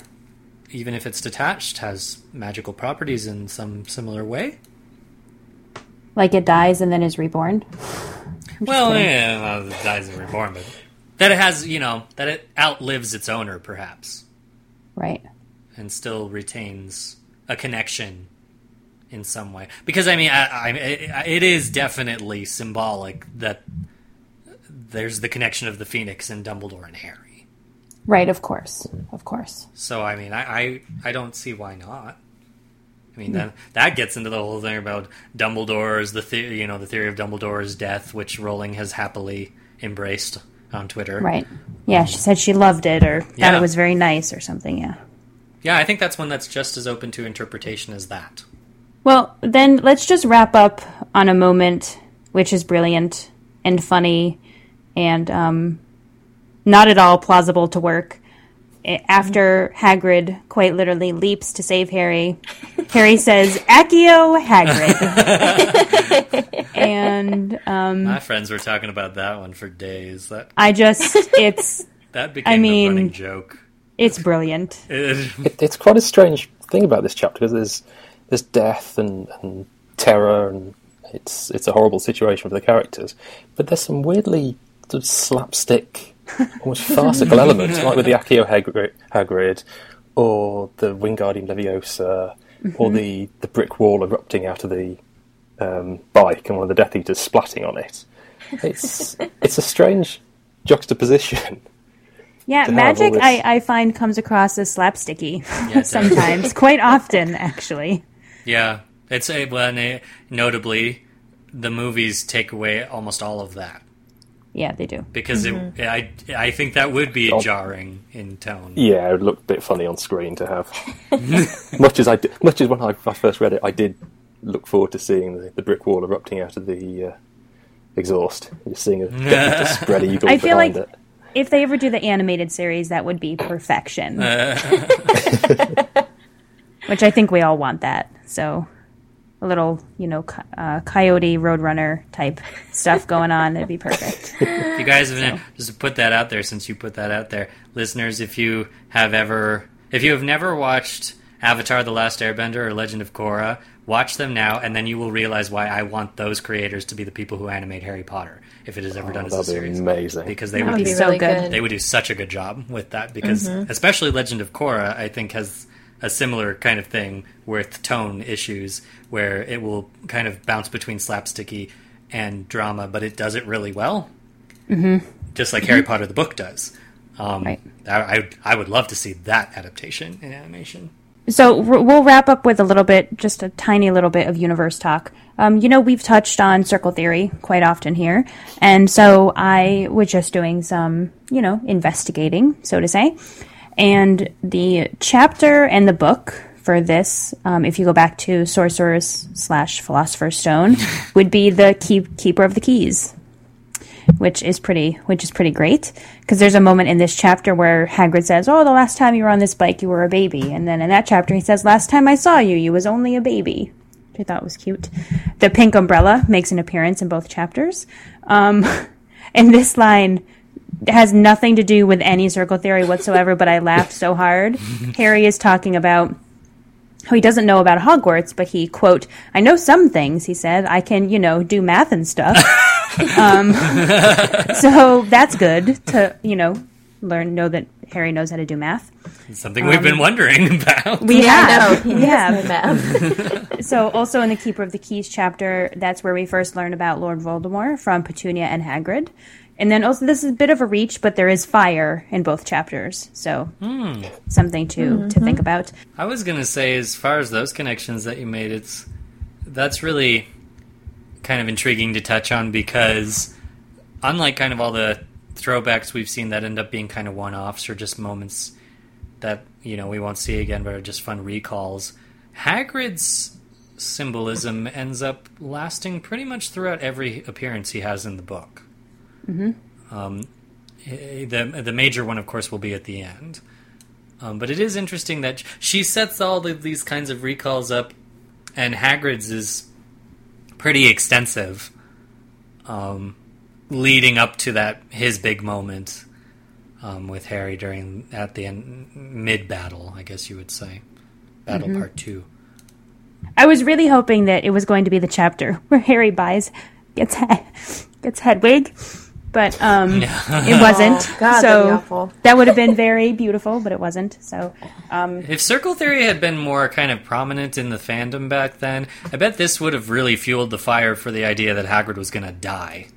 even if it's detached, has magical properties in some similar way. Like it dies and then is reborn. Well, yeah, well, it dies and reborn, but that it has, you know, that it outlives its owner, perhaps, Right. and still retains a connection in some way. Because I mean, I, I, it- is definitely symbolic that there's the connection of the Phoenix and Dumbledore and Harry. Right, of course. Of course. So I mean, I, I, I don't see why not. I mean, hmm. that that gets into the whole thing about Dumbledore's the, the you know the theory of Dumbledore's death, which Rowling has happily embraced on Twitter. Right. Yeah, she said she loved it or thought it was very nice or something, yeah. Yeah, I think that's one that's just as open to interpretation as that. Well, then let's just wrap up on a moment which is brilliant and funny and um, not at all plausible to work. A- After Hagrid quite literally leaps to save Harry, Harry says, Accio Hagrid. and um, My friends were talking about that one for days. That I just, it's, that became I mean- a running joke. it's brilliant. It- It, it's quite a strange thing about this chapter because there's there's death and, and terror and it's it's a horrible situation for the characters, but there's some weirdly sort of slapstick, almost farcical elements, like with the Accio Hagrid, Hagrid or the Wingardium Leviosa, or the, the brick wall erupting out of the um, bike and one of the Death Eaters splatting on it. It's it's a strange juxtaposition. Yeah, to have all magic this- I, I find comes across as slapsticky it does. sometimes, quite often actually. Yeah, it's a well, notably, the movies take away almost all of that Yeah, they do. because Mm-hmm. it, I I think that would be Oh. jarring in tone. Yeah, it would look a bit funny on screen to have. much as I, di- much as when I, I first read it, I did look forward to seeing the, the brick wall erupting out of the uh, exhaust. Just seeing a bit of spread eagle I feel like- it. If they ever do the animated series, that would be perfection. Which I think we all want that. So a little, you know, uh, coyote roadrunner type stuff going on, it'd be perfect. If you guys have just to put that out there, since you put that out there, listeners, if you have ever, if you have never watched Avatar: The Last Airbender or Legend of Korra, watch them now, and then you will realize why I want those creators to be the people who animate Harry Potter if it is ever done as a Oh, That'd be series, amazing. because they That would would be be so really good. good. they would do such a good job with that because especially Legend of Korra I think has a similar kind of thing with tone issues where it will kind of bounce between slapsticky and drama but it does it really well mm-hmm. just like Harry Potter the book does um, Right. I, I, I would love to see that adaptation in animation So we'll wrap up with a little bit, just a tiny little bit of universe talk. Um, you know, we've touched on circle theory quite often here, and so I was just doing some, you know, investigating, so to say. And the chapter and the book for this, um, if you go back to Sorcerer's slash Philosopher's Stone, would be the keep, Keeper of the Keys which is pretty which is pretty great because there's a moment in this chapter where Hagrid says, "Oh, the last time you were on this bike, you were a baby," and then in that chapter he says, "Last time I saw you, you was only a baby." Which I thought was cute. The pink umbrella makes an appearance in both chapters, um, and this line has nothing to do with any circle theory whatsoever. But I laughed so hard. Harry is talking about how he doesn't know about Hogwarts, but he quote, "I know some things." He said, "I can, you know, do math and stuff." um, so that's good to you know learn know that Harry knows how to do math. it's something we've been wondering about We have, know. we have. does know math. So also in the Keeper of the Keys chapter, that's where we first learn about Lord Voldemort from Petunia and Hagrid. And then oh, also this is a bit of a reach, but there is fire in both chapters, so hmm. something to to mm-hmm. think about. I was gonna say, as far as those connections that you made, it's that's really kind of intriguing to touch on because, unlike kind of all the throwbacks we've seen that end up being kind of one-offs or just moments that you know we won't see again, but are just fun recalls, Hagrid's symbolism ends up lasting pretty much throughout every appearance he has in the book. Mm-hmm. Um, eh, the the major one, of course, will be at the end. Um, but it is interesting that she sets all of these kinds of recalls up, and Hagrid's is pretty extensive, um, leading up to that his big moment um, with Harry during at the end mid battle, I guess you would say, battle part two. I was really hoping that it was going to be the chapter where Harry buys gets gets Hedwig, but um, it wasn't. Oh, God, that'd so be awful. that would have been very beautiful, but it wasn't. So If Circle Theory had been more kind of prominent in the fandom back then, I bet this would have really fueled the fire for the idea that Hagrid was going to die.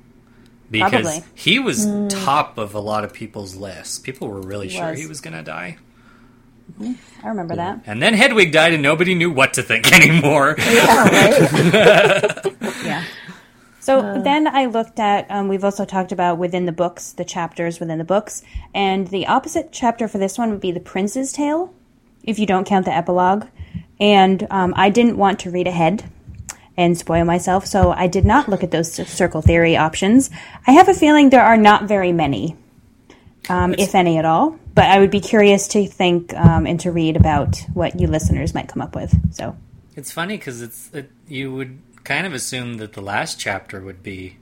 Because Probably. he was top of a lot of people's lists. People were really sure was. he was going to die. I remember that. And then Hedwig died and nobody knew what to think anymore. Yeah. So then I looked at, um, we've also talked about within the books, the chapters within the books, and the opposite chapter for this one would be The Prince's Tale, if you don't count the epilogue. And um, I didn't want to read ahead and spoil myself, so I did not look at those circle theory options. I have a feeling there are not very many, um, if any at all, but I would be curious to think um, and to read about what you listeners might come up with. So. It's funny because it's it, you would kind of assume that the last chapter would be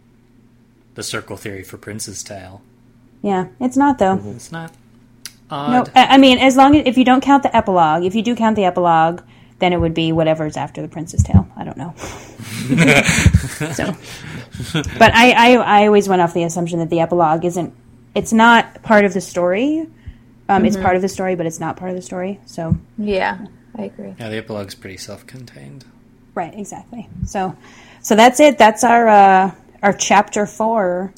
the circle theory for Prince's Tale. Yeah, it's not though. It's not No, odd. I I mean, as long as if you don't count the epilogue, if you do count the epilogue, then it would be whatever's after the Prince's Tale. I don't know. so, but I, I, I always went off the assumption that the epilogue isn't. It's not part of the story. Um, It's part of the story, but it's not part of the story. So, Yeah, I agree. Yeah, the epilogue's pretty self-contained. Right, exactly. So, so that's it. That's our uh, our chapter four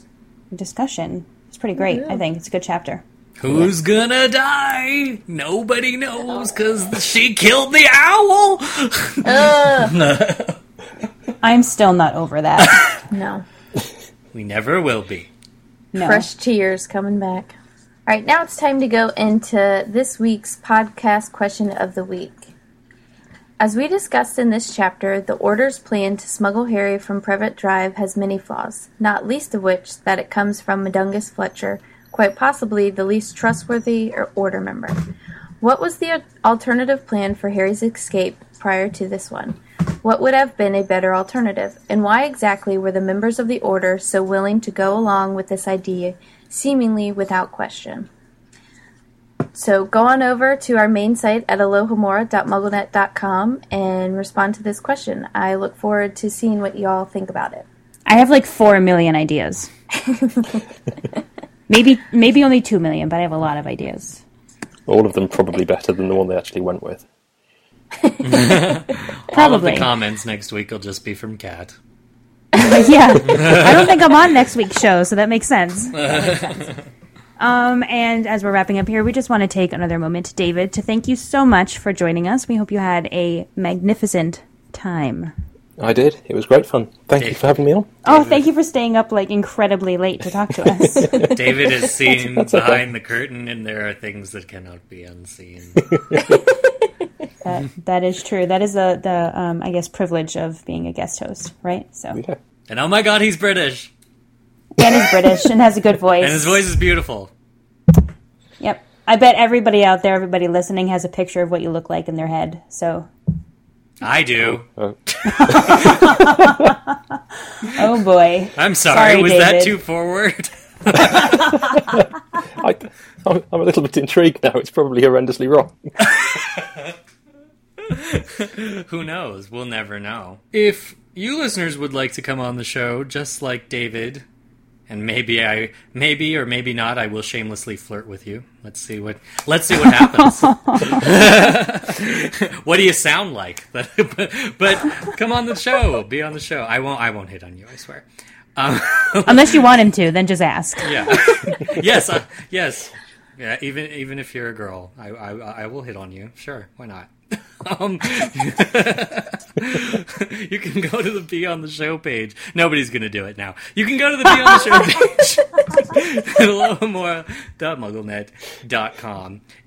discussion. It's pretty great. I think it's a good chapter. Who's gonna die? Nobody knows because she killed the owl. I'm still not over that. No. we never will be. No. Fresh tears coming back. All right, now it's time to go into this week's podcast question of the week. As we discussed in this chapter, the Order's plan to smuggle Harry from Privet Drive has many flaws, not least of which that it comes from Mundungus Fletcher, quite possibly the least trustworthy Order member. What was the alternative plan for Harry's escape prior to this one? What would have been a better alternative, and why exactly were the members of the Order so willing to go along with this idea, seemingly without question? So go on over to our main site at alohomora.mugglenet.com and respond to this question. I look forward to seeing what y'all think about it. I have like four million ideas. maybe maybe only two million, but I have a lot of ideas. All of them probably better than the one they actually went with. All of the comments next week will just be from Kat. yeah. I don't think I'm on next week's show, so that makes sense. Um, and as we're wrapping up here, we just want to take another moment, David, to thank you so much for joining us. We hope you had a magnificent time. I did. It was great fun. Thank you for having me on. Oh, thank you for staying up like incredibly late to talk to us. David is seen That's okay. behind the curtain, and there are things that cannot be unseen. that, that is true. That is the the um, I guess privilege of being a guest host, right? So Yeah. and oh my god, he's British, Dan is British and has a good voice. and his voice is beautiful. Yep. I bet everybody out there, everybody listening, has a picture of what you look like in their head. So, I do. Oh, oh, oh boy. I'm sorry. Sorry, was that too forward? I, I'm, I'm a little bit intrigued now. It's probably horrendously wrong. Who knows? We'll never know. If you listeners would like to come on the show, just like David, and maybe I, maybe or maybe not, I will shamelessly flirt with you. Let's see what. Let's see what happens. what do you sound like? but, but come on the show. Be on the show. I won't. I won't hit on you. I swear. Um, Unless you want him to, then just ask. yeah. yes. Uh, yes. Yeah. Even even if you're a girl, I I, I will hit on you. Sure. Why not? Um, you can go to the Be on the Show page. Nobody's going to do it now. You can go to the Be on the Show page at.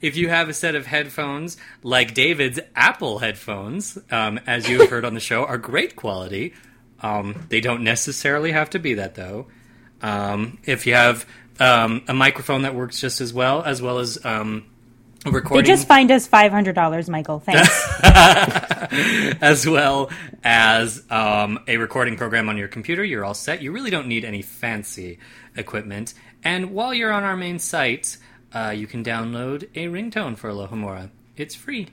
If you have a set of headphones like David's Apple headphones, um, as you have heard on the show, are great quality. Um, they don't necessarily have to be that, though. Um, if you have um, a microphone that works just as well, as well as um, a They just find us $500, Michael. Thanks. as well as um, a recording program on your computer. You're all set. You really don't need any fancy equipment. And while you're on our main site, uh, you can download a ringtone for Alohomora. It's free.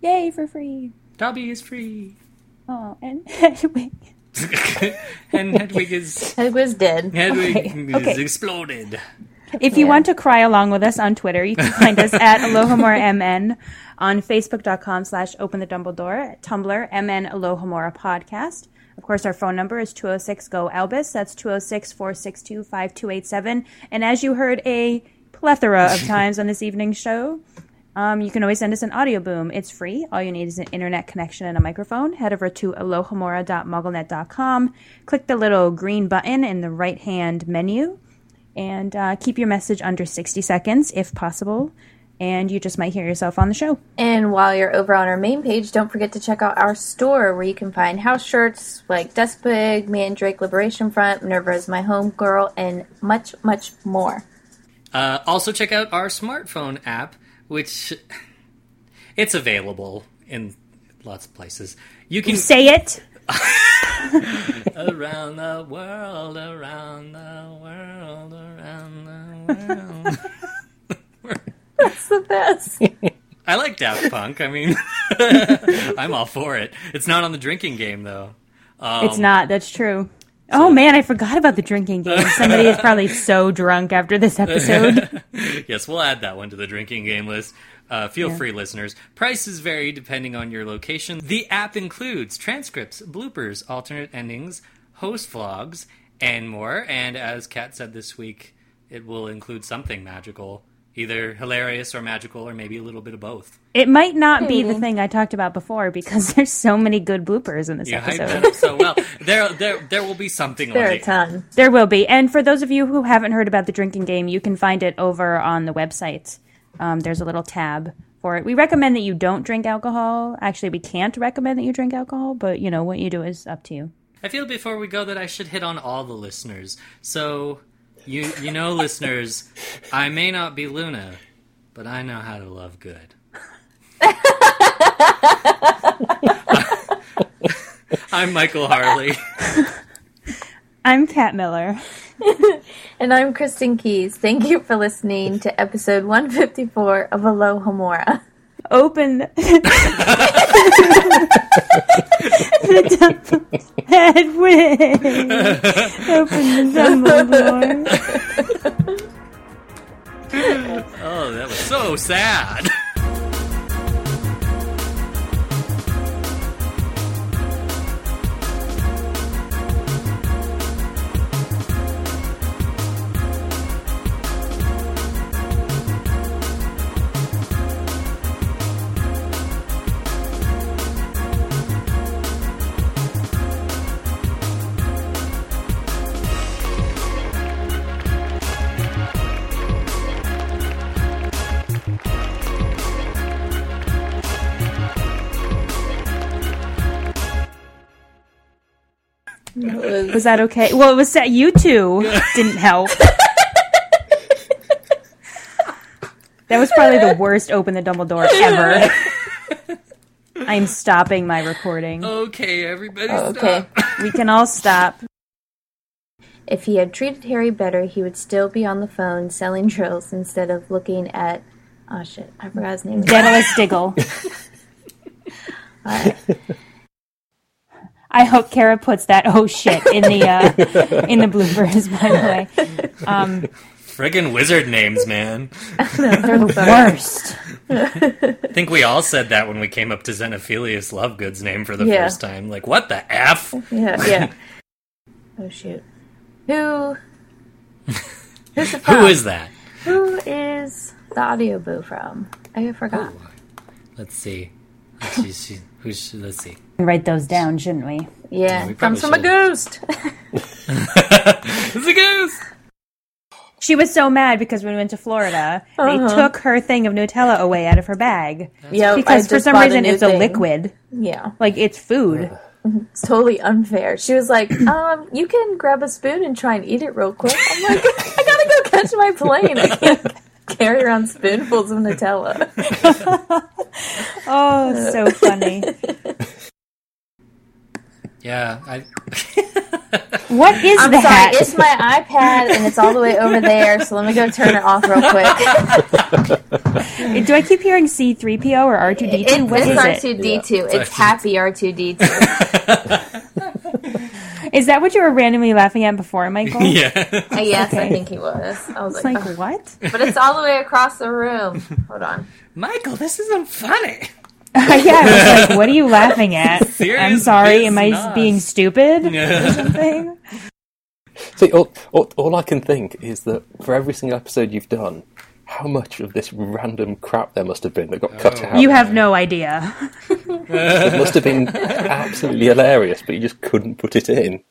Yay, for free. Dobby is free. Oh, and Hedwig. and Hedwig is It was dead. Hedwig Okay, is okay. exploded. If you want to cry along with us on Twitter, you can find us at AlohomoraMN, on Facebook.com slash Open the Dumbledore, Tumblr, MN Alohomora Podcast. Of course, our phone number is 206-GO-ALBUS. That's 206-462-5287. And as you heard a plethora of times on this evening's show, um, you can always send us an Audioboom. It's free. All you need is an internet connection and a microphone. Head over to alohomora.mugglenet.com. Click the little green button in the right hand menu and uh, keep your message under 60 seconds if possible. And you just might hear yourself on the show. And while you're over on our main page, don't forget to check out our store where you can find house shirts like Despig, Mandrake Liberation Front, Minerva is my home girl, and much, much more. Uh, also, check out our smartphone app, which it's available in lots of places. You can Say it. around the world, around the world, around the world. That's the best. I like Daft Punk. I mean, I'm all for it. It's not on the drinking game though. Um, It's not. That's true. Oh man, I forgot about the drinking game. Somebody is probably so drunk after this episode. yes, we'll add that one to the drinking game list. Uh, feel free, listeners. Prices vary depending on your location. The app includes transcripts, bloopers, alternate endings, host vlogs, and more. And as Kat said this week, it will include something magical either hilarious or magical, or maybe a little bit of both. It might not be the thing I talked about before because there's so many good bloopers in this You hyped episode. that up so well. There, there, there will be something There on are a ton. There will be. And for those of you who haven't heard about the drinking game, you can find it over on the website. Um, there's a little tab for it. We recommend that you don't drink alcohol. Actually, we can't recommend that you drink alcohol, but you know, what you do is up to you. I feel before we go that I should hit on all the listeners. So, you you know, listeners, I may not be Luna, but I know how to love good. I'm Michael Harle. I'm Kat Miller. And I'm Kristen Keys. Thank you for listening to episode 154 of Alohomora. Open the double headway. Open the Dumbledore. Oh, that was so sad. Was that okay? Well, it was that you two didn't help. That was probably the worst open the Dumbledore ever. I'm stopping my recording. Okay, everybody, oh, Okay. We can all stop. If he had treated Harry better, he would still be on the phone selling drills instead of looking at. Oh shit, I forgot his name. Daedalus Diggle. Alright. I hope Kara puts that oh shit in the uh, in the bloopers. By the way, um, Friggin' wizard names, man. they're the worst. I think we all said that when we came up to Xenophilius Lovegood's name for the Yeah. first time. Like, what the F? Yeah, yeah. Oh shoot. Who? Who's the Who from? that? Who is the Audioboo from? I forgot. Let's. Let's see. She- let's see. Write those down, shouldn't we? Yeah, we comes from probably a ghost. It's a goose. She was so mad because when we went to Florida, Uh-huh. they took her thing of Nutella away out of her bag yeah, because for some reason it's a liquid, Yeah, like it's food. it's totally unfair. She was like, "Um, you can grab a spoon and try and eat it real quick." I'm like, "I gotta go catch my plane. I can't carry around spoonfuls of Nutella." Oh, so funny. Yeah, I. What is I'm that? sorry, it's my iPad and it's all the way over there. So let me go turn it off real quick. Do I keep hearing C3PO or R2D2? It, What it's is R it? two D two. It's happy R two D two. Is that what you were randomly laughing at before, Michael? yeah. Uh, yes, I think he was. I was It's like, like, "Oh." what? but it's all the way across the room. Hold on. Michael, this isn't funny. yeah, I was like, what are you laughing at? I'm sorry, am I business. being stupid or something? See, all, all, all I can think is that for every single episode you've done, how much of this random crap there must have been that got cut oh, out. You have no idea. It must have been absolutely hilarious, but you just couldn't put it in.